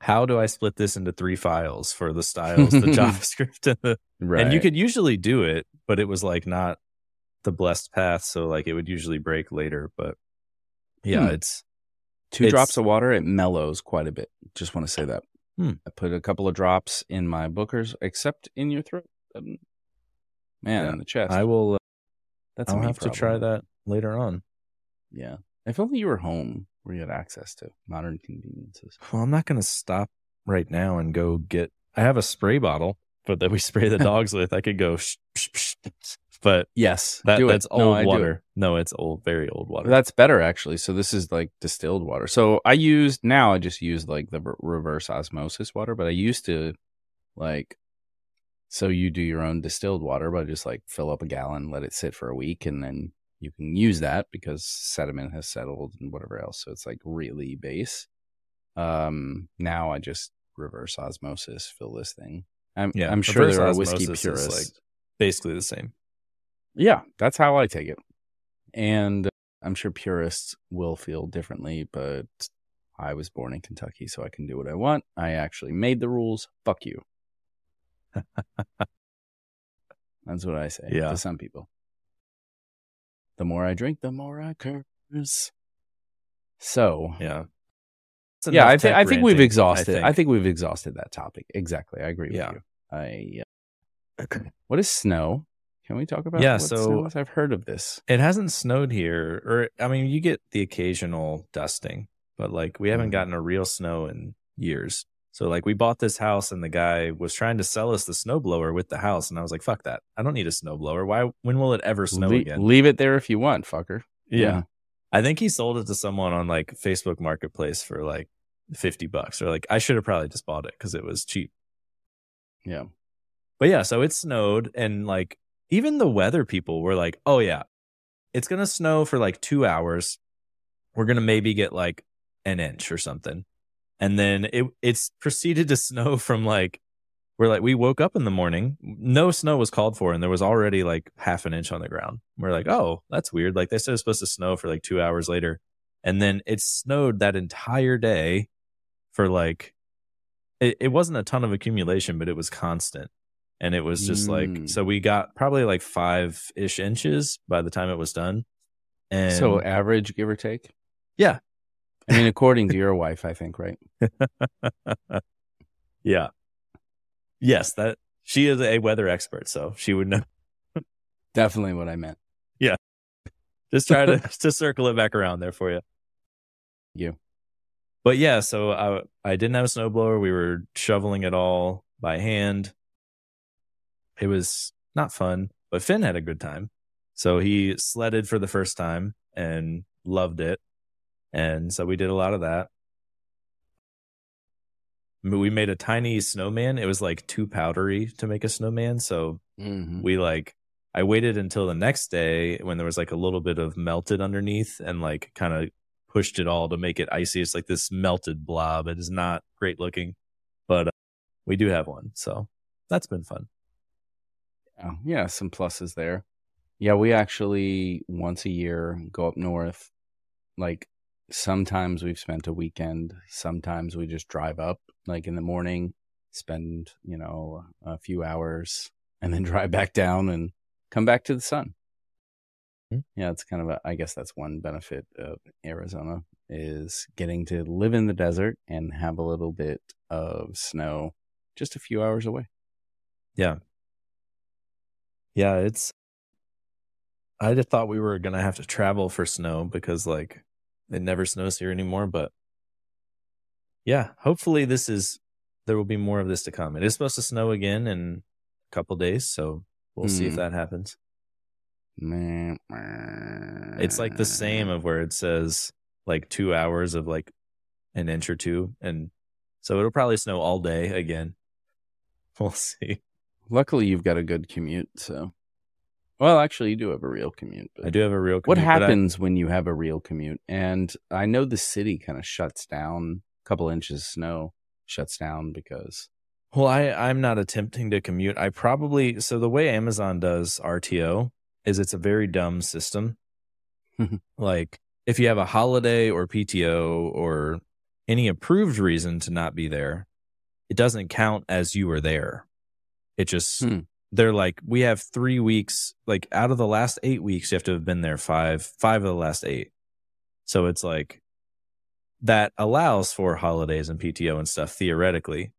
how do I split this into three files for the styles, the JavaScript, and the Right. and you could usually do it, but it was like not the blessed path, so like it would usually break later. But yeah, Hmm. it's two it's- drops of water, it mellows quite a bit. Just want to say that. Hmm. I put a couple of drops in my Booker's, except in your throat. Um, Man, Yeah. in the chest. I will. Uh, That's I'll have to try that later on. Yeah. If only you were home where you had access to modern conveniences. Well, I'm not going to stop right now and go get. I have a spray bottle, but that we spray the dogs with. I could go, sh- sh- sh- but Yes. that that's No, old I do it. water. No, it's old, very old water. That's better actually. So this is like distilled water. So I used now I just use like the reverse osmosis water, but I used to like so you do your own distilled water, but just like fill up a gallon, let it sit for a week, and then you can use that because sediment has settled and whatever else. So it's like really base. Um, now I just reverse osmosis fill this thing. I'm, yeah, I'm sure there are whiskey purists. like basically the same. Yeah, that's how I take it. And I'm sure purists will feel differently, but I was born in Kentucky, so I can do what I want. I actually made the rules. Fuck you. That's what I say Yeah. to some people. The more I drink, the more I curse. So, Yeah. Yeah, I think I think we've exhausted. I think. think. we've exhausted that topic. Exactly, I agree Yeah. with you. I. Uh, what is snow? Can we talk about? Yeah, so-? I've heard of this. It hasn't snowed here, or I mean, you get the occasional dusting, but like we haven't Mhm. gotten a real snow in years. So like we bought this house, and the guy was trying to sell us the snowblower with the house, and I was like, "Fuck that! I don't need a snowblower. Why? When will it ever snow Le- again?" Leave it there if you want, fucker. Yeah. I think he sold it to someone on like Facebook Marketplace for like 50 bucks. Or like I should have probably just bought it because it was cheap. Yeah. But yeah, so it snowed and like even the weather people were like, "Oh yeah, it's going to snow for like 2 hours. We're going to maybe get like an inch or something." And then it it's proceeded to snow from like we're like we woke up in the morning, no snow was called for and there was already like half an inch on the ground. We're like, "Oh, that's weird." Like they said it was supposed to snow for like 2 hours later. And then it snowed that entire day for like it, it wasn't a ton of accumulation, but it was constant and it was just like Mm. so we got probably like five ish inches by the time it was done and so average, give or take. Yeah. I mean, according to your wife, I think, right? yeah yes that she is a weather expert so she would know Definitely what I meant. Yeah. Just try to to circle it back around there for you You. but yeah so i i didn't have a snowblower we were shoveling it all by hand it was not fun but finn had a good time so he sledded for the first time and loved it and so we did a lot of that we made a tiny snowman it was like too powdery to make a snowman so Mm-hmm. we like I waited until the next day when there was like a little bit of melted underneath and like kind of pushed it all to make it icy. It's like this melted blob. It is not great looking, but uh, we do have one. So that's been fun. Yeah, yeah, some pluses there. Yeah, we actually once a year go up north. Like sometimes we've spent a weekend, sometimes we just drive up like in the morning, spend, you know, a few hours and then drive back down and come back to the sun. Hmm. Yeah, it's kind of a I guess that's one benefit of Arizona is getting to live in the desert and have a little bit of snow just a few hours away. Yeah. Yeah. It's, I just thought we were going to have to travel for snow because like it never snows here anymore. But yeah, hopefully this is, there will be more of this to come. It is supposed to snow again in a couple days. So we'll see if Hmm. that happens. It's like the same of where it says like two hours of like an inch or two. And so it'll probably snow all day again. We'll see. Luckily, you've got a good commute. So, well, actually, you do have a real commute. But I do have a real What commute, I- happens when you have a real commute? And I know the city kind of shuts down. A couple inches of snow shuts down because Well, I, I'm not attempting to commute. I probably so the way Amazon does RTO is it's a very dumb system. like if you have a holiday or PTO or any approved reason to not be there, it doesn't count as you were there. It just Hmm. they're like we have three weeks. Like out of the last eight weeks, you have to have been there five five of the last eight. So it's like that allows for holidays and PTO and stuff theoretically.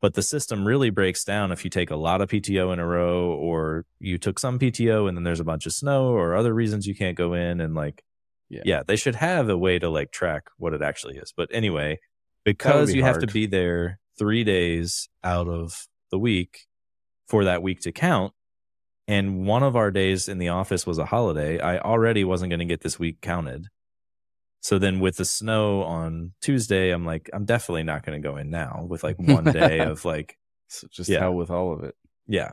But the system really breaks down if you take a lot of PTO in a row or you took some PTO and then there's a bunch of snow or other reasons you can't go in and like Yeah. yeah, they should have a way to like track what it actually is. But anyway, because be you have to be there 3 days out of the week for that week to count and one of our days in the office was a holiday, I already wasn't going to get this week counted. So then with the snow on Tuesday, I'm like, I'm definitely not going to go in now with like one day of like, So just Yeah. hell with all of it. yeah.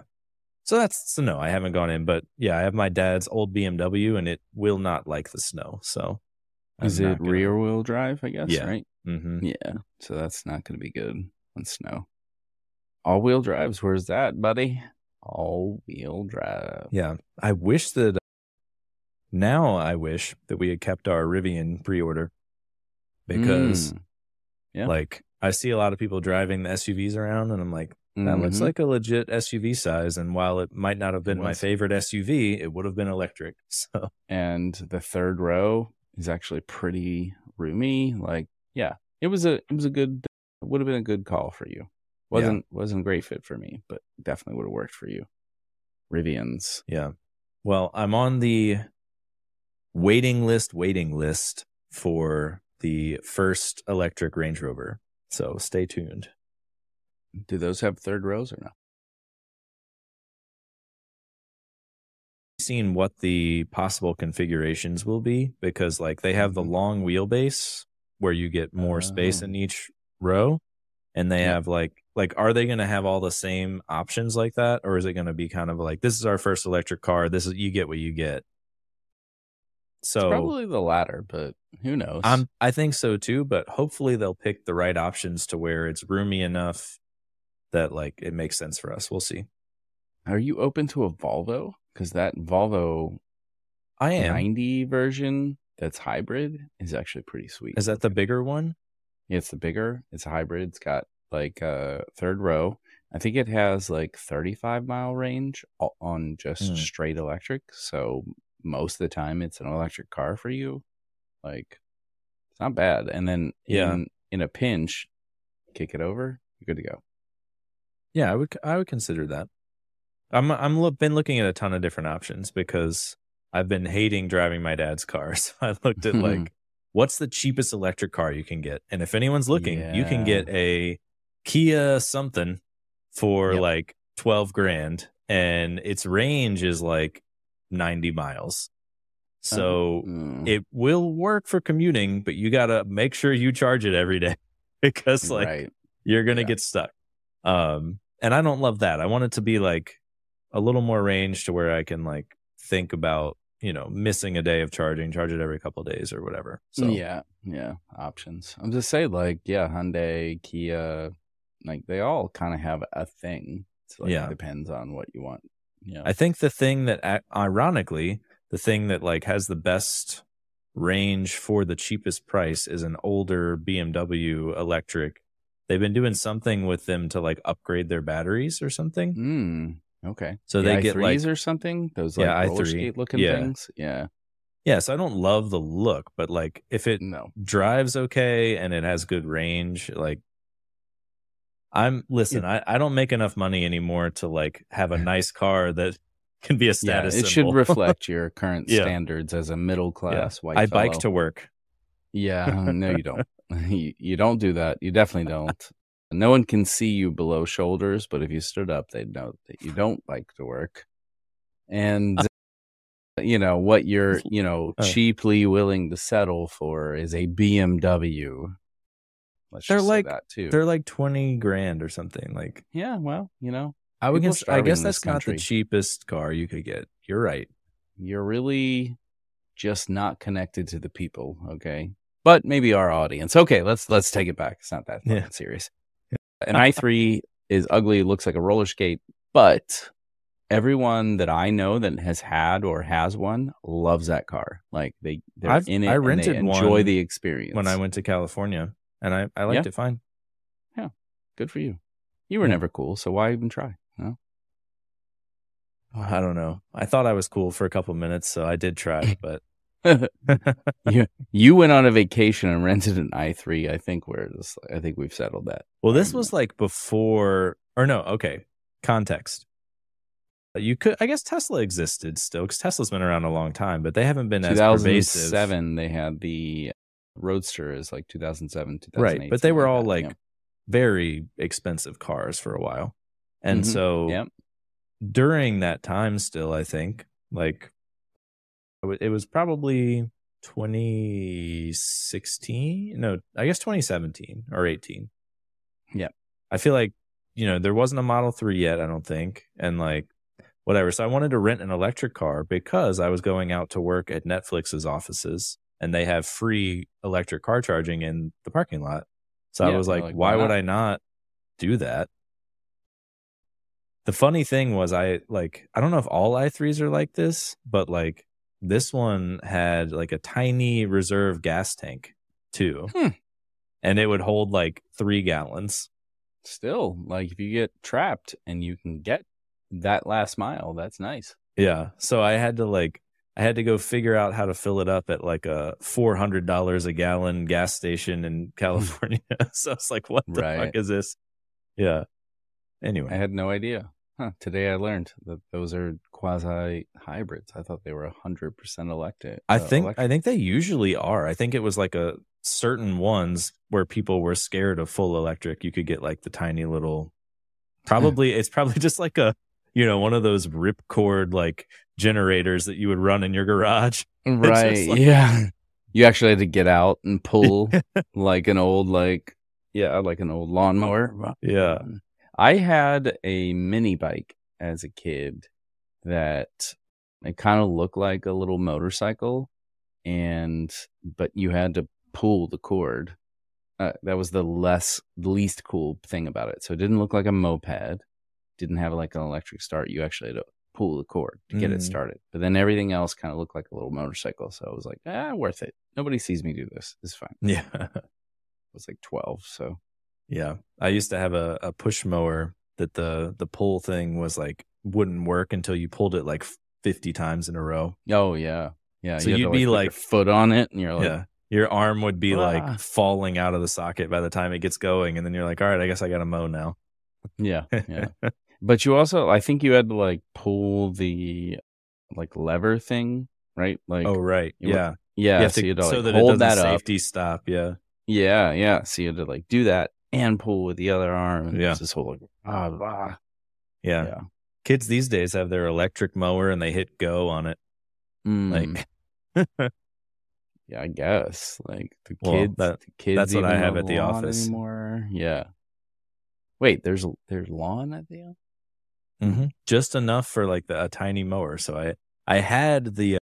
So that's so no, I haven't gone in, but yeah, I have my dad's old BMW and it will not like the snow. So Is I'm it gonna- rear wheel drive? I guess. Yeah. Right. Mm-hmm. Yeah. So that's not going to be good on snow. All wheel drives. Where's that, buddy? All wheel drive. Yeah. I wish that now I wish that we had kept our Rivian pre order because Mm. Yeah. like I see a lot of people driving the SUVs around and I'm like, that looks Mhm. like a legit SUV size. And while it might not have been my favorite SUV, it would have been electric. So and the third row is actually pretty roomy. Like, yeah, it was a it was a good it would have been a good call for you. Wasn't wasn't a great fit for me, but definitely would have worked for you. Rivians. yeah. Well, I'm on the waiting list, waiting list for the first electric Range Rover. So stay tuned. Do those have third rows or no? seen what the possible configurations will be because like they have the Mhm. long wheelbase where you get more space Oh. in each row and they Yeah. have like like are they going to have all the same options like that or is it going to be kind of like this is our first electric car this is you get what you get so Probably the latter, but who knows? I'm I think so too but hopefully they'll pick the right options to where it's roomy enough that like it makes sense for us we'll see Are you open to a Volvo? Because that Volvo I am 90 version that's hybrid is actually pretty sweet. is that the bigger one it's the bigger. It's a hybrid. It's got like a third row. I think it has like 35 mile range on just Hmm. straight electric. So most of the time, it's an electric car for you. Like it's not bad. And then Yeah. in, in a pinch, kick it over. You're good to go. Yeah, I would I would consider that. I'm I'm lo- been looking at a ton of different options because I've been hating driving my dad's car. So I looked at like what's the cheapest electric car you can get, and if anyone's looking, you can get a Kia something for Yep. like twelve grand, and its range is like ninety miles. So Mm. it will work for commuting, but you gotta make sure you charge it every day because like right. you're gonna Yeah. get stuck. Um, and I don't love that. I want it to be like a little more range to where I can like think about, you know, missing a day of charging, charge it every couple of days or whatever. So yeah, yeah, options. I'm just saying, like, yeah, Hyundai, Kia, like they all kind of have a thing. It's like Yeah. it depends on what you want. Yeah, I think the thing that ironically, the thing that like has the best range for the cheapest price is an older BMW electric. They've been doing something with them to like upgrade their batteries or something. Mm, okay. So The they get like or something. Those like Yeah, roller i3. skate looking Yeah. things. Yeah. Yes, I don't love the look, but like if it No. drives okay and it has good range like i'm listen I, I don't make enough money anymore to like have a nice car that can be a Yeah, status it symbol. should reflect your current Yeah. standards as a middle class white. i bike to work Yeah, no, you don't. you, you don't do that. You definitely don't. No one can see you below shoulders, but if you stood up, they'd know that you don't like to work. And you know what you're, you know, Uh. cheaply willing to settle for is a BMW. Let's They're like- that too. they're like 20 grand or something like yeah, well, you know, i would guess i guess that's not the cheapest car you could get you're right you're really just not connected to the people okay but maybe our audience okay let's let's take it back it's not that Yeah. serious an i3 is ugly looks like a roller skate but everyone that i know that has had or has one loves that car like they they're I've- in it I and they enjoy the experience when i went to california and I I liked Yeah. it fine. Yeah, good for you. You were Yeah. never cool, so why even try? No. I don't know. I thought I was cool for a couple minutes, so I did try, but you you went on a vacation and rented an i3. I think we're just, I think we've settled that. well, this was like before, or no? Okay, context. You could, I guess, Tesla existed still because Tesla's been around a long time, but they haven't been as pervasive. 2007 they had the Roadster is like 2007 2008 right? But they were all that, like yeah. very expensive cars for a while, and Mhm. so Yep. during that time still i think like it was probably 2016 no i guess 2017 or 18 yeah. I feel like you know there wasn't a model 3 yet i don't think and like whatever. So i wanted to rent an electric car because i was going out to work at netflix's offices and they have free electric car charging in the parking lot. So i was like, like, why why would i not do that? The funny thing was i like i don't know if all i3s are like this but like this one had like a tiny reserve gas tank too Hmm. and it would hold like three gallons still like if you get trapped and you can get that last mile, that's nice. yeah so i had to like i had to go figure out how to fill it up at like a $400 a gallon gas station in california so it's like what the Right. fuck is this yeah anyway I had no idea. Huh. Today I learned that those are quasi hybrids. I thought they were 100% electric. I uh, think electric. I think they usually are. I think it was like a certain ones where people were scared of full electric. You could get like the tiny little probably it's probably just like a you know, one of those ripcord like generators that you would run in your garage. right. like- yeah. You actually had to get out and pull like an old like yeah, like an old lawnmower. Yeah. I had a mini bike as a kid that it kind of looked like a little motorcycle and but you had to pull the cord. Uh, that was the less the least cool thing about it. So it didn't look like a moped. Didn't have like an electric start. You actually had to pull the cord to get it Mm. started. But then everything else kind of looked like a little motorcycle. So I was like, ah, worth it. Nobody sees me do this. It's fine. Yeah. I was like 12. So Yeah. I used to have a, a push mower that the the pull thing was like wouldn't work until you pulled it like 50 times in a row. Oh yeah, yeah. So you you'd be your like- foot on it, and you're like, yeah. Your arm would be Ah. like falling out of the socket by the time it gets going and then you're like, "All right, I guess I got to mow now." yeah, yeah. but you also, I think you had to like pull the like lever thing, right? Like, oh, right. Yeah. yeah, you so to, to like, so that hold it doesn't that up. safety stop. Yeah. Yeah, yeah. So you had to like do that and pull with the other arm. And Yeah. this whole like, ah, blah. Yeah. yeah. Kids these days have their electric mower and they hit go on it. Mm, Like, yeah, I guess like the Well, kids, that- the kids that's what I have at the office. anymore. Yeah. Wait, there's there's lawn at the office. just enough for like the, a tiny mower. So I, I had the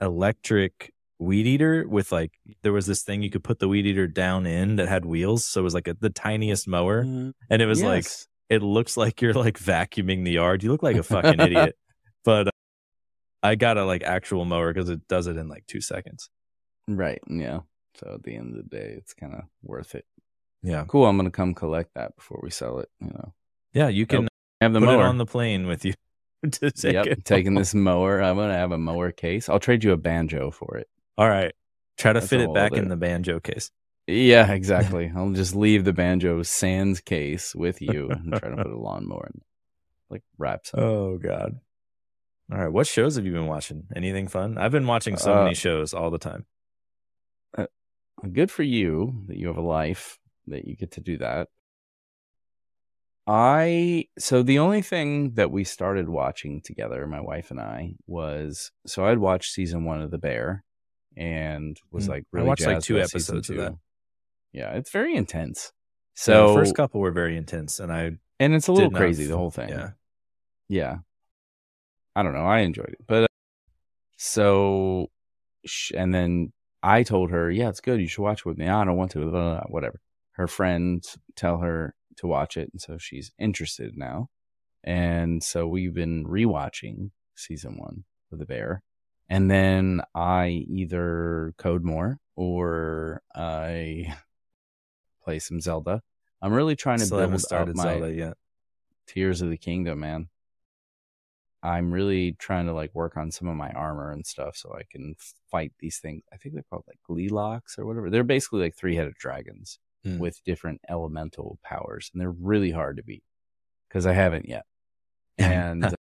electric weed eater with like, there was this thing you could put the weed eater down in that had wheels. So it was like a, the tiniest mower. Uh, And it was like, yes. It looks like you're like vacuuming the yard. You look like a fucking idiot. But uh, I got a like actual mower because it does it in like two seconds. Right. Yeah. So at the end of the day, it's kind of worth it. Yeah. Cool. I'm gonna come collect that before we sell it. You know, Yeah. You can have the put mower. on the plane with you to take yep. it. Taking this mower. I'm gonna have a mower case. I'll trade you a banjo for it. All right. Try to That's fit it back in the banjo case. Yeah, exactly. I'll just leave the banjo sans case with you and try to put a lawnmower in. Like wrap some. Oh God. All right. What shows have you been watching? Anything fun? I've been watching so Uh, many shows all the time. good for you that you have a life that you get to do that. I so the only thing that we started watching together, my wife and I, was so I'd watched season one of The Bear and was Mm. like I really watched, like, two episodes of that. Yeah, it's very intense. So So the first couple were very intense, and I and it's a little did not crazy the whole thing. Yeah. yeah i don't know i enjoyed it but uh, so sh- and then i told her yeah it's good you should watch it with me i don't want to blah, blah, blah, whatever her friends tell her to watch it and so she's interested now and so we've been rewatching season one of the bear and then i either code more or i play some Zelda. I'm really trying to Still build up started my Zelda yet. Tears of the Kingdom, man. I'm really trying to like work on some of my armor and stuff so I can fight these things. I think they're called like Gleeoks or whatever. They're basically like three headed dragons Hmm. with different elemental powers, and they're really hard to beat because I haven't yet. And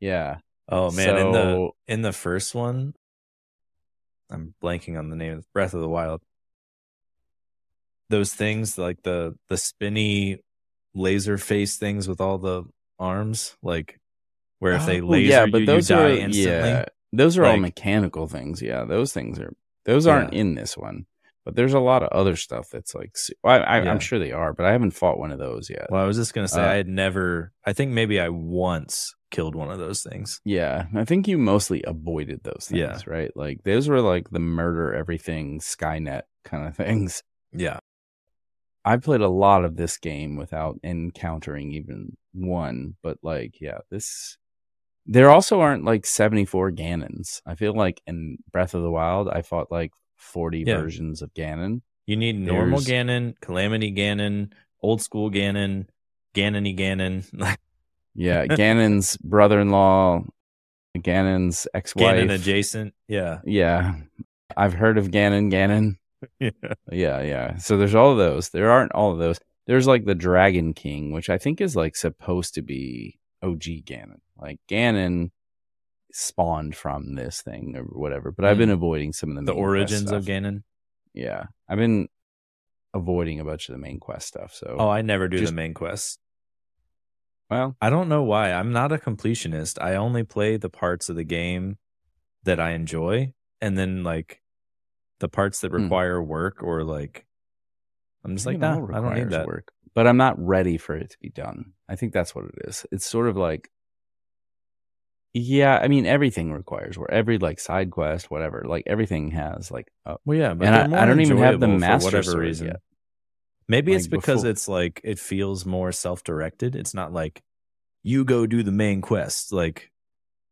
yeah, Oh man, in the So- in the first one, I'm blanking on the name of Breath of the Wild. Those things like the the spinny laser face things with all the arms, like where if they Oh, laser you, you die instantly. Yeah, those are all mechanical things. Yeah, those things are those aren't Yeah. in this one. But there's a lot of other stuff that's like I, I, Yeah. I'm sure they are, but I haven't fought one of those yet. Well, I was just gonna say Uh, I had never. I think maybe I once killed one of those things. Yeah, I think you mostly avoided those things, Yeah. right? Like those were like the murder everything Skynet kind of things. Yeah, I played a lot of this game without encountering even one, but like, yeah, this. There also aren't like 74 Ganons. I feel like in Breath of the Wild, I fought like 40 Yeah. versions of Ganon. you need normal There's- Ganon, Calamity Ganon, old school Ganon, Ganony Ganon, Yeah, Ganon's brother in law, Ganon's ex Ganon wife. adjacent. Yeah, Yeah, I've heard of Ganon, Ganon. yeah. Yeah, yeah. So there's all of those. There aren't all of those. There's like the Dragon King, which I think is like supposed to be OG Ganon. Like Ganon spawned from this thing or whatever. But I've been mm. avoiding some of the the origins of. Ganon. Yeah, I've been avoiding a bunch of the main quest stuff. So Oh, I never do Just- the main quest. well, I don't know why. I'm not a completionist. I only play the parts of the game that I enjoy, and then like the parts that Hmm. require work or like I'm just like, it all nah, I don't need that. Work. But I'm not ready for it to be done. I think that's what it is. It's sort of like yeah, I mean everything requires work. Every like side quest, whatever, like everything has like a Well, yeah, but And I- I don't even have the enjoyable for Master whatever reason. yet. Maybe it's because before- it's like it feels more self-directed. It's not like you go do the main quest. Like,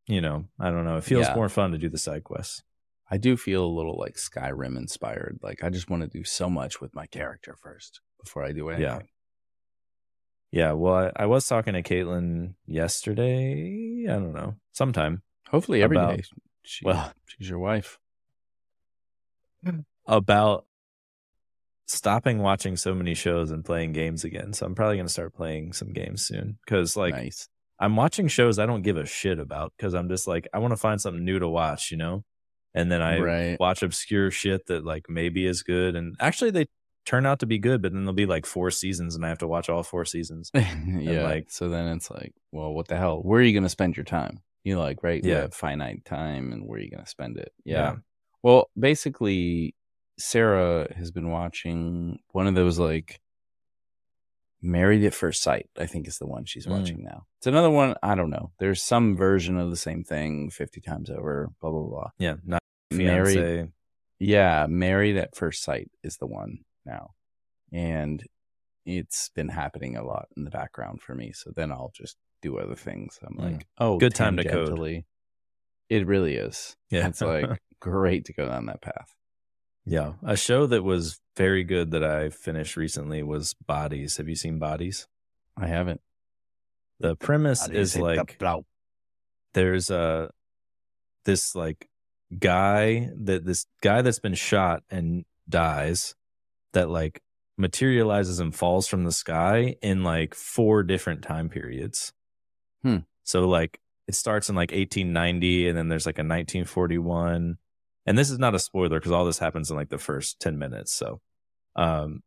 you know, I don't know. It feels Yeah. more fun to do the side quests. I do feel a little like Skyrim inspired. Like I just want to do so much with my character first before I do anything. Yeah. Yeah, well, I, I was talking to Caitlin yesterday. I don't know, sometime Hopefully every day. About- She, well- she's your wife. Mm. about stopping watching so many shows and playing games again. So I'm probably going to start playing some games soon because, like, nice. I'm watching shows I don't give a shit about because I'm just like, I want to find something new to watch, you know? And then I Right. watch obscure shit that, like, maybe is good. And actually, they turn out to be good, but then there'll be like four seasons and I have to watch all four seasons. yeah. like- so then it's like, well, what the hell? Where are you going to spend your time? You know, like, right? Yeah. finite time and where are you going to spend it? Yeah. Yeah. Well, basically, Sarah has been watching one of those like Married at First Sight, I think is the one she's Mm. watching now. It's another one, I don't know. There's some version of the same thing 50 times over, blah, blah, blah. Yeah. Not Married- Yeah, Married at First Sight is the one now. And it's been happening a lot in the background for me. So then I'll just do other things. I'm Mm. like, oh, Good time to code. It really is. Yeah. It's like great to go down that path. Yeah. A show that was very good that I finished recently was Bodies. Have you seen Bodies? I haven't. The premise Bodies is hit the like there's a this like guy that this guy that's been shot and dies that like materializes and falls from the sky in like four different time periods. Hmm. So like it starts in like 1890 and then there's like a 1941 and this is not a spoiler because all this happens in like the first 10 minutes so um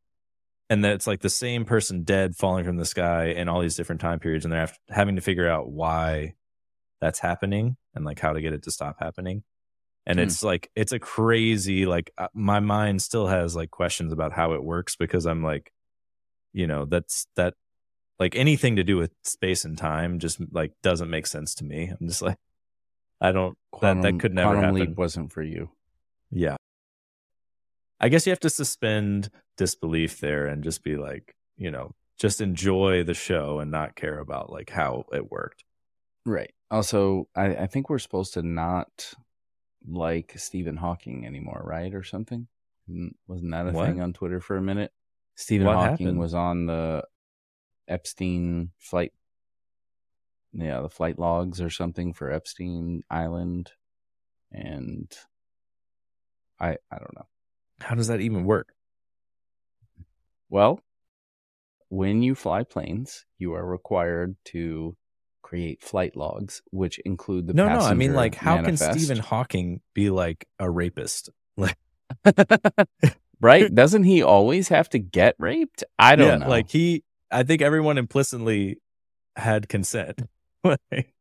and that's like the same person dead falling from the sky in all these different time periods and they're have, having to figure out why that's happening and like how to get it to stop happening and Hmm. it's like it's a crazy like uh, my mind still has like questions about how it works because i'm like you know that's that like anything to do with space and time just like doesn't make sense to me i'm just like i don't that, that could never Quantum happen Leap wasn't for you. yeah. I guess you have to suspend disbelief there and just be like, you know, just enjoy the show and not care about like how it worked. Right. Also, I, I think we're supposed to not like Stephen Hawking anymore, right? Or something. Wasn't- Wasn't that a What? thing on Twitter for a minute? Stephen What Hawking happened? was on the Epstein flight. Yeah, the flight logs or something for Epstein Island, and I I don't know. How does that even work? Well, when you fly planes, you are required to create flight logs, which include the no, no. I mean, like, how manifest. can Stephen Hawking be like a rapist? Like, right? Doesn't he always have to get raped? I don't yeah, know. Like he, I think everyone implicitly had consent. Like,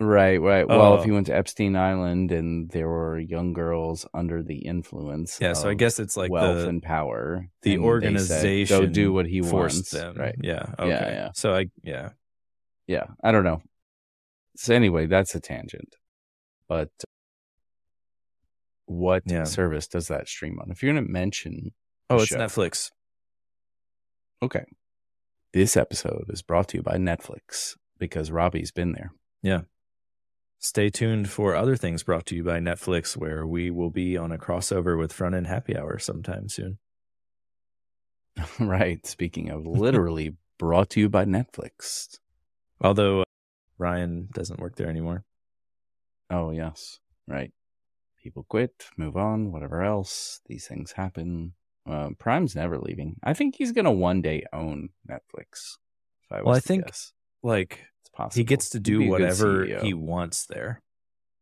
Right, right. Well, Oh. if uh, he went to Epstein Island and there were young girls under the influence, yeah, so I guess it's like wealth the and power, the and they said, organization go do what he wants. them. Right? Yeah. Okay. yeah. So I yeah. Yeah, I don't know. So anyway, that's a tangent. But what Yeah. service does that stream on? If you're going to mention, Oh, it's show. Netflix. okay, this episode is brought to you by Netflix because Robbie's been there. Yeah. Stay tuned for other things brought to you by Netflix, where we will be on a crossover with Front End Happy Hour sometime soon. right. Speaking of literally brought to you by Netflix. Although uh, Ryan doesn't work there anymore. Oh, yes. Right. People quit, move on, whatever else. These things happen. Uh, Prime's never leaving. I think he's going to one day own Netflix. If I was Well, I think guess. Like it's possible. he gets to do be a good whatever he wants there.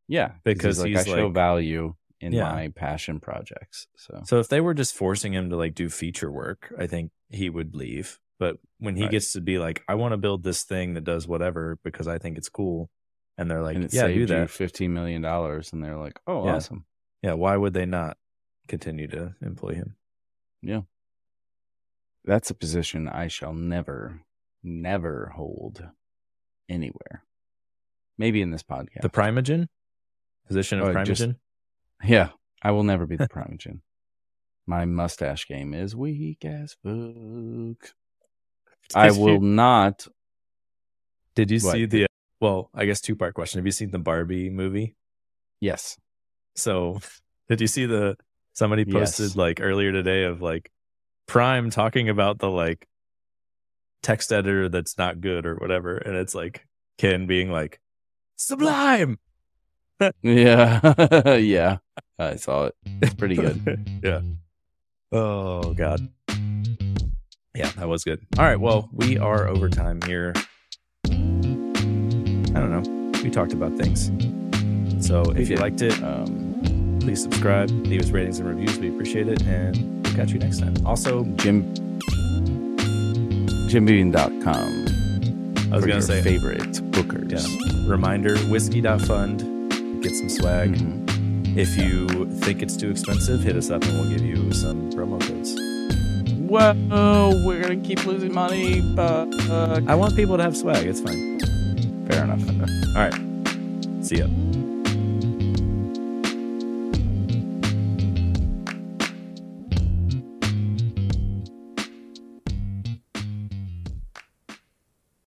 Yeah, because he's like, he's I show value in Yeah. my passion projects. So So if they were just forcing him to like do feature work, I think he would leave. But when he Right. gets to be like, I want to build this thing that does whatever because I think it's cool, and they're like, and Yeah, saved do that. fifteen million dollars, and they're like, "Oh, Yeah. awesome." Yeah, why would they not continue to employ him? Yeah, that's a position I shall never, never hold anywhere. Maybe in this podcast. The Primeagen position of Oh, Primeagen. just- yeah, I will never be the Primeagen. My mustache game is weak as fuck. I Did you- will not. Did you What? see the? Well, I guess two part question. Have you seen the Barbie movie? Yes. So, did you see the somebody posted Yes. like earlier today of like Prime talking about the like text editor that's not good or whatever, and it's like Ken being like sublime. Yeah. yeah. I saw it. It's pretty good. yeah. Oh god. Yeah, that was good. All right, well, we are over time here. I don't know. We talked about things. So if you liked it, Um, please subscribe, leave us ratings and reviews. We appreciate it, and we'll catch you next time. Also, Jim. JimBeam.com. I was for gonna your say, favorite Booker's. yeah, reminder: whiskey.fund. Get some swag. Mhm. If you think it's too expensive, hit us up and we'll give you some promo codes. Whoa, we're gonna keep losing money, but uh, I want people to have swag. It's fine. fair enough. All right. See ya.